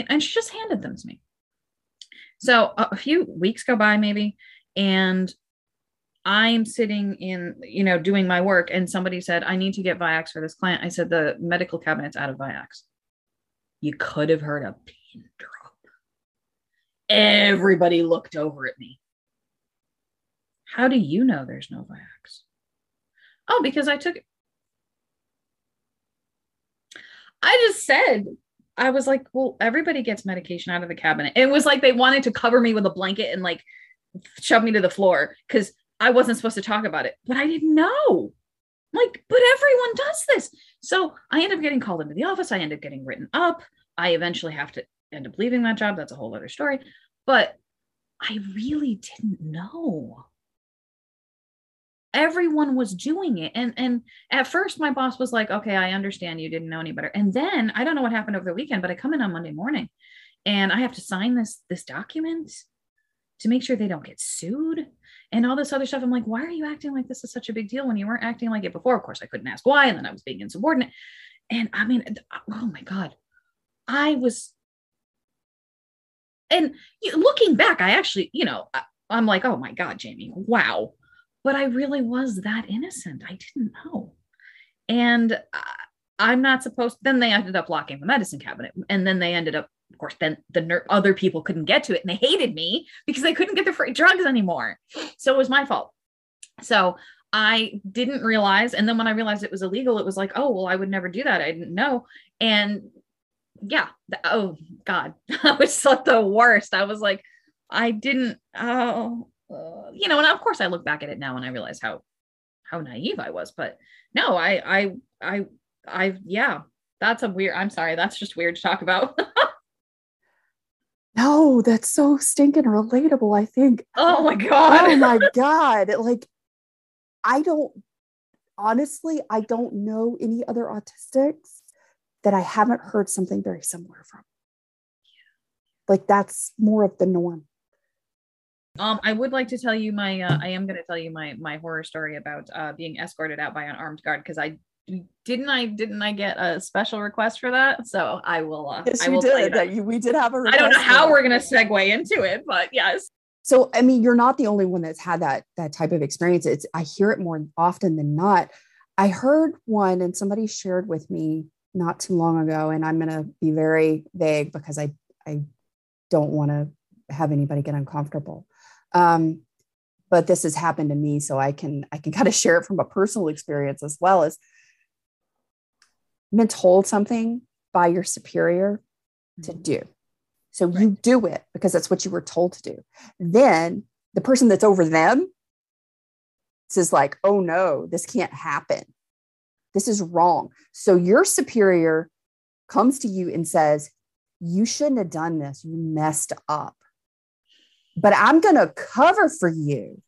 And she just handed them to me. So a few weeks go by, maybe, and I'm sitting in, you know, doing my work, and somebody said, I need to get Vioxx for this client. I said, the medical cabinet's out of Vioxx. You could have heard a pin drop. Everybody looked over at me. How do you know there's no Vioxx? Oh, because I took it. I just said I was like, well, everybody gets medication out of the cabinet. It was like they wanted to cover me with a blanket and like shove me to the floor because I wasn't supposed to talk about it, but I didn't know. Like, but everyone does this. So I end up getting called into the office. I end up getting written up. I eventually have to end up leaving that job. That's a whole other story. But I really didn't know everyone was doing it and and at first my boss was like okay i understand you didn't know any better and then i don't know what happened over the weekend but i come in on monday morning and i have to sign this this document to make sure they don't get sued and all this other stuff. I'm like why are you acting like this is such a big deal when you weren't acting like it before? Of course i couldn't ask why and then i was being insubordinate. And i mean uh, oh my god. I was and looking back i actually you know i'm like oh my god jaime wow. But I really was that innocent. I didn't know. And uh, I'm not supposed, then they ended up locking the medicine cabinet. And then they ended up, of course, then the ner- other people couldn't get to it and they hated me because they couldn't get the free drugs anymore. So it was my fault. So I didn't realize. And then when I realized it was illegal, it was like, oh, well, I would never do that. I didn't know. And yeah, the, oh God, I was like the worst. I was like, I didn't, oh, uh, you know, and of course I look back at it now and I realize how, how naive I was, but no, I, I, I, I, yeah, that's a weird, I'm sorry. That's just weird to talk about. no, that's so stinking relatable. I think. Oh my God. Oh my God. Like, I don't honestly, I don't know any other autistics that I haven't heard something very similar from. Like that's more of the norm. Um, I would like to tell you my. Uh, I am going to tell you my my horror story about uh, being escorted out by an armed guard because I didn't I didn't I get a special request for that? So I will. Uh, yes, I will did. That. You, we did have a. I don't know how we're going to segue into it, but yes so i mean you're not the only one that's had that that type of experience it's i hear it more often than not i heard one and somebody shared with me not too long ago and i'm going to be very vague because i i don't want to have anybody get uncomfortable um, but this has happened to me so i can i can kind of share it from a personal experience as well as been told something by your superior to mm-hmm. do so right. you do it because that's what you were told to do. Then the person that's over them says, like, oh no, this can't happen. This is wrong. So your superior comes to you and says, you shouldn't have done this. You messed up. But I'm going to cover for you.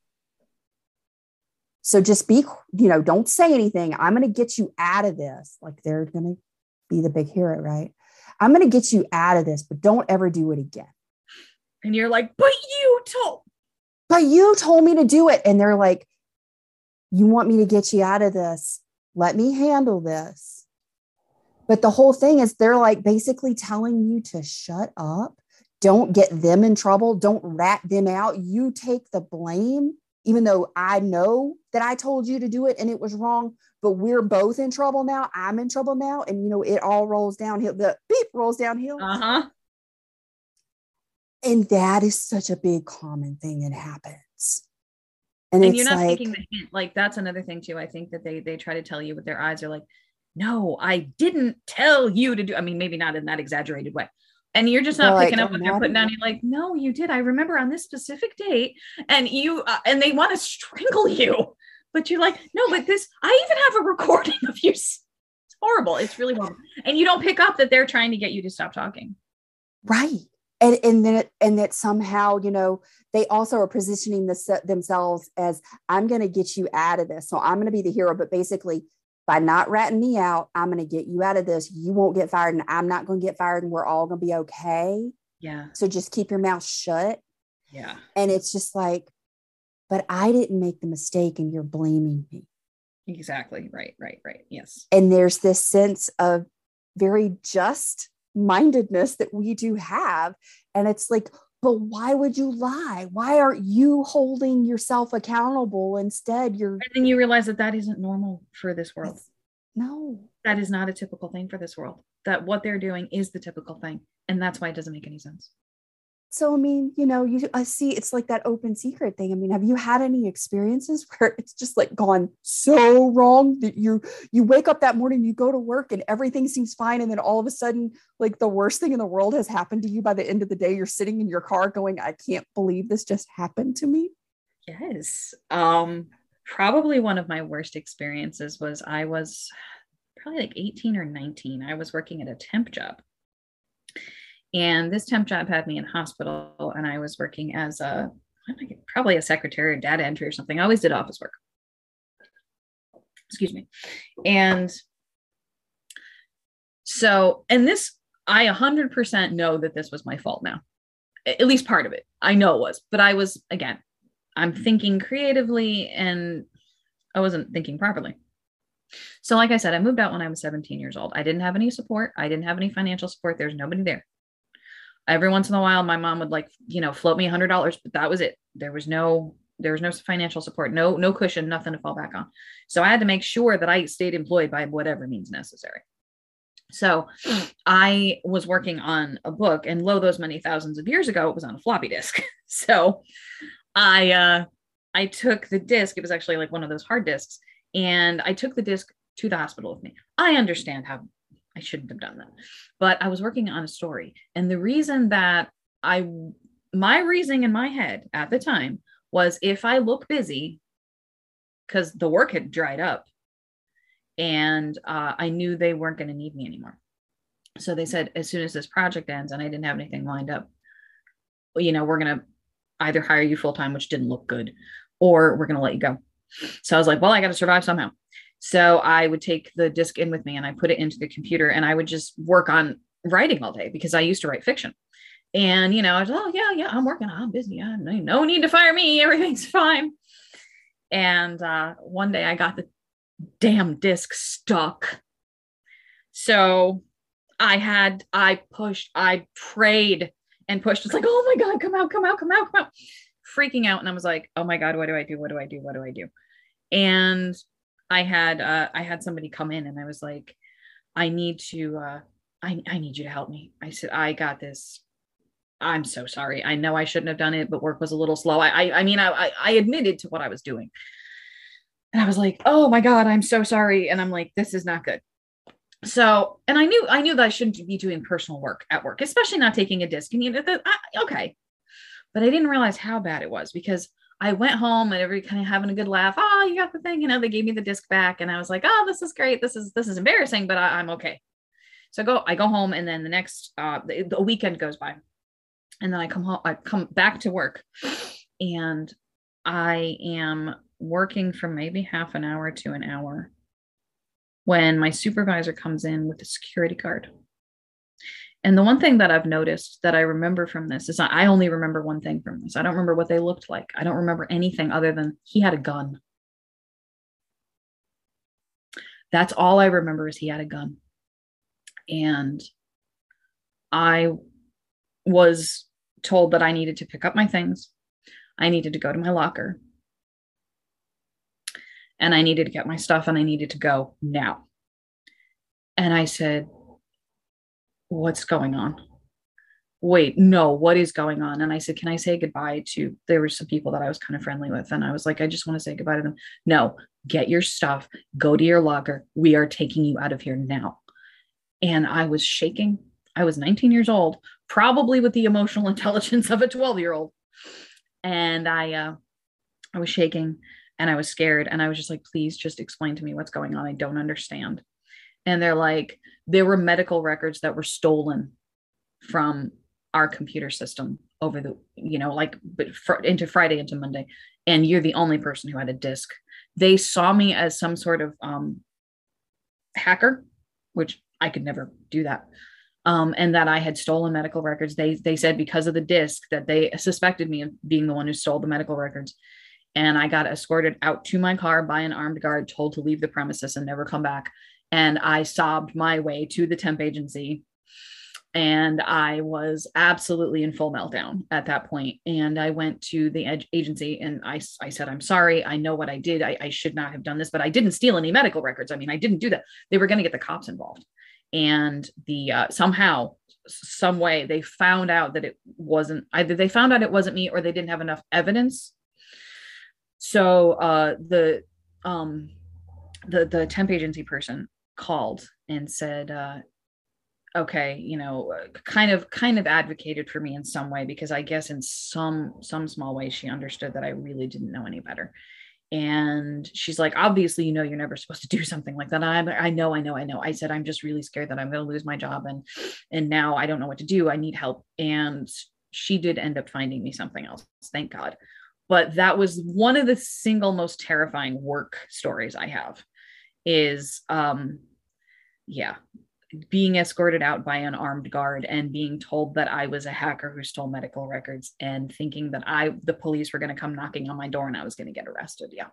So just be, you know, don't say anything. I'm going to get you out of this. Like they're going to be the big hero, right? I'm going to get you out of this, but don't ever do it again. And you're like, but you told, but you told me to do it. And they're like, you want me to get you out of this? Let me handle this. But the whole thing is they're like basically telling you to shut up. Don't get them in trouble. Don't rat them out. You take the blame, even though I know that I told you to do it and it was wrong but we're both in trouble now. I'm in trouble now. And, you know, it all rolls downhill. The beep rolls downhill. Uh huh. And that is such a big common thing that happens. And, and you're not like, taking the hint. Like, that's another thing, too. I think that they, they try to tell you with their eyes are like, no, I didn't tell you to do. I mean, maybe not in that exaggerated way. And you're just not picking like, up what they're putting down. You're like, no, you did. I remember on this specific date, and you uh, and they want to strangle you but you're like, no, but this, I even have a recording of you. It's horrible. It's really horrible. And you don't pick up that they're trying to get you to stop talking. Right. And, and then, and that somehow, you know, they also are positioning this, themselves as I'm going to get you out of this. So I'm going to be the hero. But basically, by not ratting me out, I'm going to get you out of this. You won't get fired, and I'm not going to get fired, and we're all going to be okay. Yeah. So just keep your mouth shut. Yeah. And it's just like, but I didn't make the mistake and you're blaming me. Exactly. Right, right, right. Yes. And there's this sense of very just mindedness that we do have. And it's like, but why would you lie? Why aren't you holding yourself accountable? Instead, you're. And then you realize that that isn't normal for this world. No. That is not a typical thing for this world. That what they're doing is the typical thing. And that's why it doesn't make any sense. So, I mean, you know, you I see it's like that open secret thing. I mean, have you had any experiences where it's just like gone so wrong that you you wake up that morning, you go to work and everything seems fine. And then all of a sudden, like the worst thing in the world has happened to you by the end of the day. You're sitting in your car going, I can't believe this just happened to me. Yes. Um, probably one of my worst experiences was I was probably like 18 or 19. I was working at a temp job and this temp job had me in hospital, and I was working as a probably a secretary or data entry or something. I always did office work. Excuse me. And so, and this, I 100% know that this was my fault now, at least part of it. I know it was, but I was, again, I'm mm-hmm. thinking creatively and I wasn't thinking properly. So, like I said, I moved out when I was 17 years old. I didn't have any support. I didn't have any financial support. There's nobody there every once in a while my mom would like you know float me a hundred dollars but that was it there was no there was no financial support no no cushion nothing to fall back on so i had to make sure that i stayed employed by whatever means necessary so i was working on a book and lo those many thousands of years ago it was on a floppy disk so i uh I took the disc. It was actually like one of those hard discs, and I took the disc to the hospital with me. I understand how I shouldn't have done that, but I was working on a story, and the reason that I, my reasoning in my head at the time was if I look busy, because the work had dried up, and uh, I knew they weren't going to need me anymore. So they said as soon as this project ends, and I didn't have anything lined up, you know, we're going to either hire you full time, which didn't look good, or we're going to let you go. So I was like, well, I got to survive somehow. So I would take the disc in with me and I put it into the computer and I would just work on writing all day because I used to write fiction. And, you know, I was, like oh, yeah, yeah, I'm working. I'm busy. I no need to fire me. Everything's fine. And uh, one day I got the damn disc stuck. So I had, I pushed, I prayed and pushed. It's like, oh my God, come out, come out, come out, come out. Freaking out. And I was like, oh my God, what do I do? What do I do? What do I do? And I had uh I had somebody come in and I was like, I need to uh I, I need you to help me. I said, I got this. I'm so sorry. I know I shouldn't have done it, but work was a little slow. I I, I mean I I admitted to what I was doing. And I was like, oh my God, I'm so sorry. And I'm like, this is not good so and i knew i knew that i shouldn't be doing personal work at work especially not taking a disc and you know that okay but i didn't realize how bad it was because i went home and every kind of having a good laugh oh you got the thing you know they gave me the disc back and i was like oh this is great. This is this is embarrassing but I, am okay. So I go i go home and then the next uh the, the weekend goes by. And then i come home i come back to work and i am working for maybe half an hour to an hour when my supervisor comes in with a security guard. And the one thing that I've noticed that I remember from this is I only remember one thing from this. I don't remember what they looked like. I don't remember anything other than he had a gun. That's all I remember is he had a gun. And I was told that I needed to pick up my things. I needed to go to my locker and I needed to get my stuff and I needed to go now. And I said, What's going on? Wait, no, what is going on? And I said, Can I say goodbye to? There were some people that I was kind of friendly with. And I was like, I just want to say goodbye to them. No, get your stuff, go to your locker. We are taking you out of here now. And I was shaking. I was 19 years old, probably with the emotional intelligence of a 12 year old. And I, uh, I was shaking and I was scared and I was just like, please just explain to me what's going on. I don't understand. And they're like, there were medical records that were stolen from our computer system over the, you know, like but fr- into Friday into Monday. And you're the only person who had a disk. They saw me as some sort of um, hacker, which I could never do that. Um, and that I had stolen medical records. They they said because of the disc that they suspected me of being the one who stole the medical records and I got escorted out to my car by an armed guard, told to leave the premises and never come back. And I sobbed my way to the temp agency. And I was absolutely in full meltdown at that point. And I went to the ed- agency and I, I said, I'm sorry. I know what I did. I, I should not have done this, but I didn't steal any medical records. I mean, I didn't do that. They were going to get the cops involved. And the uh, somehow, some way, they found out that it wasn't either they found out it wasn't me or they didn't have enough evidence so uh, the um, the the temp agency person called and said, uh, okay, you know, kind of kind of advocated for me in some way because I guess in some some small way she understood that I really didn't know any better. And she's like, obviously, you know, you're never supposed to do something like that. I, I know, I know, I know. I said, I'm just really scared that I'm going to lose my job, and and now I don't know what to do. I need help. And she did end up finding me something else. Thank God but that was one of the single most terrifying work stories I have is um yeah being escorted out by an armed guard and being told that I was a hacker who stole medical records and thinking that I the police were going to come knocking on my door and I was going to get arrested. Yeah.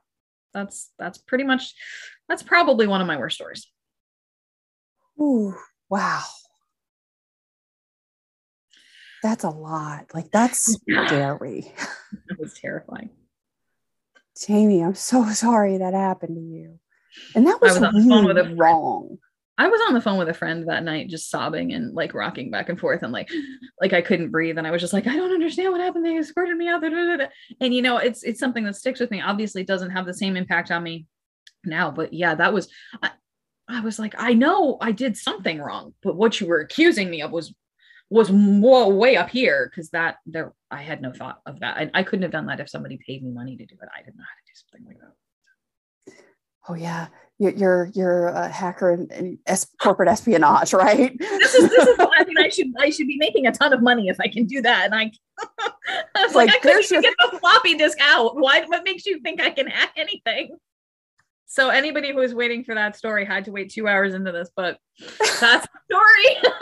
That's that's pretty much that's probably one of my worst stories. Ooh, wow. That's a lot. Like that's scary. that was terrifying. Jaime, I'm so sorry that happened to you. And that was, was really wrong. I was on the phone with a friend that night, just sobbing and like rocking back and forth, and like, like I couldn't breathe, and I was just like, I don't understand what happened. They escorted me out. And you know, it's it's something that sticks with me. Obviously, it doesn't have the same impact on me now, but yeah, that was. I, I was like, I know I did something wrong, but what you were accusing me of was was way up here because that there I had no thought of that. I, I couldn't have done that if somebody paid me money to do it. I didn't know how to do something like that. Oh yeah, you're you're, you're a hacker and, es- corporate espionage, right? this is this is. I mean, I should I should be making a ton of money if I can do that. And I, I was like, like I couldn't your... get the floppy disk out. Why? What makes you think I can hack anything? So anybody who was waiting for that story had to wait two hours into this, but that's the story.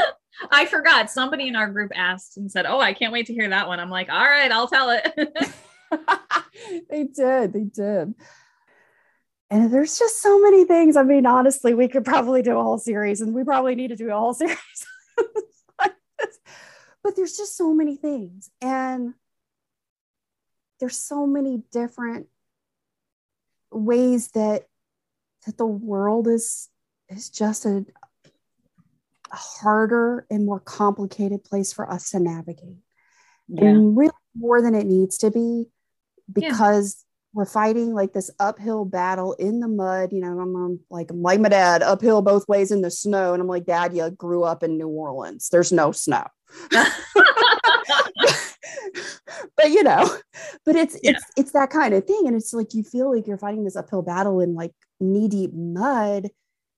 I forgot. Somebody in our group asked and said, "Oh, I can't wait to hear that one." I'm like, "All right, I'll tell it." they did. They did. And there's just so many things. I mean, honestly, we could probably do a whole series, and we probably need to do a whole series. but there's just so many things, and there's so many different ways that that the world is is just a, harder and more complicated place for us to navigate. Yeah. And really more than it needs to be because. We're fighting like this uphill battle in the mud. You know, I'm, I'm like, I'm like my dad, uphill both ways in the snow. And I'm like, Dad, you grew up in New Orleans. There's no snow. but you know, but it's yeah. it's it's that kind of thing. And it's like you feel like you're fighting this uphill battle in like knee deep mud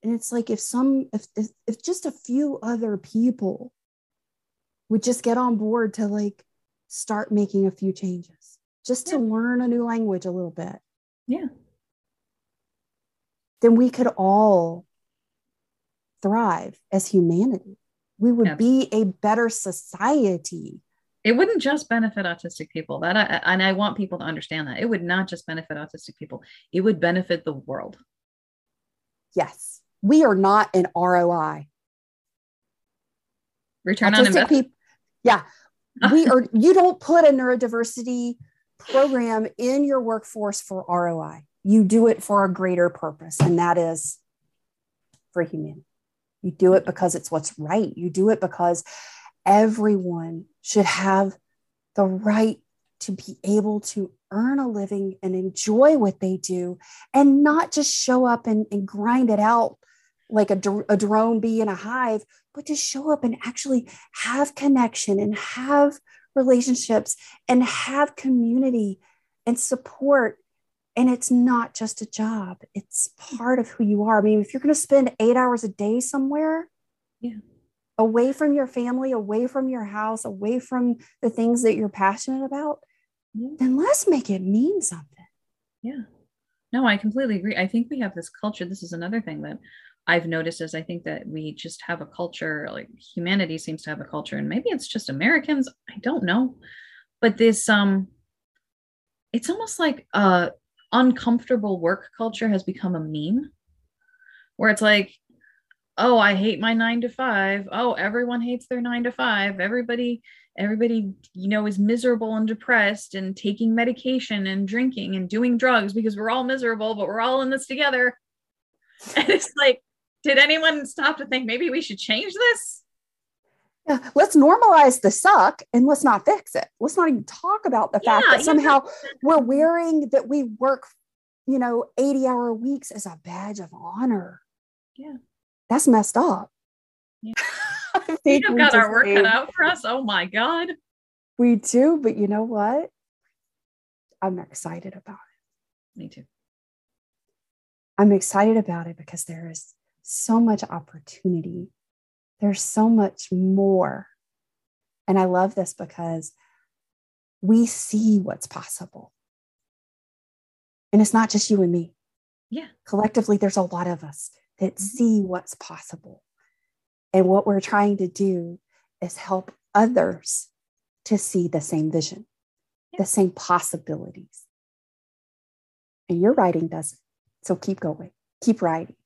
and it's like if some if, if if just a few other people would just get on board to like start making a few changes just to learn a new language a little bit. Yeah. Then we could all thrive as humanity. We would be a better society. It wouldn't just benefit autistic people. That I, and i want people to understand that. It would not just benefit autistic people. It would benefit the world. Yes. We are not an ROI. Return Autistic on investment. People, yeah. we are you don't put a neurodiversity program in your workforce for ROI. You do it for a greater purpose, and that is for humanity. You do it because it's what's right. You do it because everyone should have the right to be able to earn a living and enjoy what they do and not just show up and, and grind it out like a, a drone bee in a hive, but to show up and actually have connection and have relationships and have community and support. And it's not just a job, it's part of who you are. I mean, if you're going to spend eight hours a day somewhere, yeah. away from your family, away from your house, away from the things that you're passionate about, yeah. then let's make it mean something. Yeah. No, I completely agree. I think we have this culture. This is another thing that I've noticed is I think that we just have a culture, like humanity seems to have a culture, and maybe it's just Americans. I don't know. But this um it's almost like uh uncomfortable work culture has become a meme where it's like, oh, I hate my nine to five. Oh, everyone hates their nine to five. Everybody, everybody, you know, is miserable and depressed and taking medication and drinking and doing drugs because we're all miserable, but we're all in this together. And it's like, did anyone stop to think maybe we should change this? Yeah, let's normalize the suck and let's not fix it. Let's not even talk about the yeah, fact that somehow we're wearing that we work, you know, 80 hour weeks as a badge of honor. Yeah. That's messed up. Yeah. we have got our work cut out for us. Oh my God. We do, but you know what? I'm excited about it. Me too. I'm excited about it because there is so much opportunity. There's so much more. And I love this because we see what's possible. And it's not just you and me. Yeah. Collectively, there's a lot of us that mm-hmm. see what's possible. And what we're trying to do is help others to see the same vision, yeah. the same possibilities. And your writing does it. So keep going, keep writing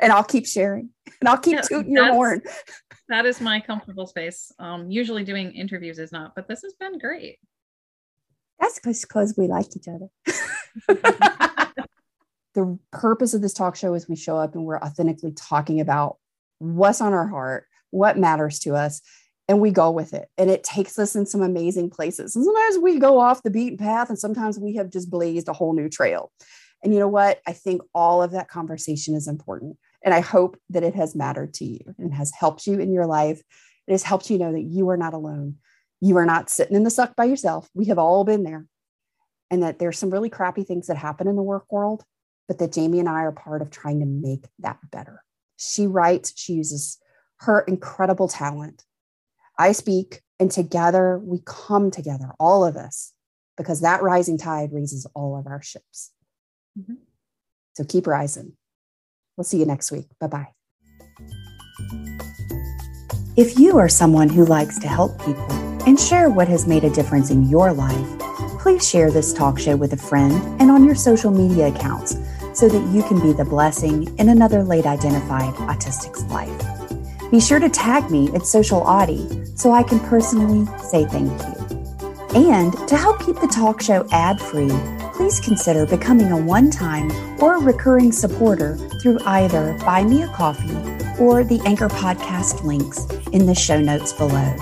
and I'll keep sharing and I'll keep yeah, tooting your horn. That is my comfortable space. Um, usually doing interviews is not, but this has been great. That's because we like each other. the purpose of this talk show is we show up and we're authentically talking about what's on our heart, what matters to us, and we go with it. And it takes us in some amazing places. And sometimes we go off the beaten path, and sometimes we have just blazed a whole new trail. And you know what? I think all of that conversation is important. And I hope that it has mattered to you and has helped you in your life. It has helped you know that you are not alone. You are not sitting in the suck by yourself. We have all been there. And that there's some really crappy things that happen in the work world, but that Jaime and I are part of trying to make that better. She writes, she uses her incredible talent. I speak, and together we come together, all of us, because that rising tide raises all of our ships. Mm-hmm. So keep rising. We'll see you next week. Bye bye. If you are someone who likes to help people and share what has made a difference in your life, please share this talk show with a friend and on your social media accounts so that you can be the blessing in another late identified autistic's life. Be sure to tag me at Social Autie so I can personally say thank you. And to help keep the talk show ad free, please consider becoming a one time or recurring supporter through either Buy Me a Coffee or the Anchor Podcast links in the show notes below.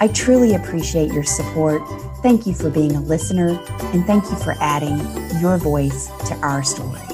I truly appreciate your support. Thank you for being a listener, and thank you for adding your voice to our story.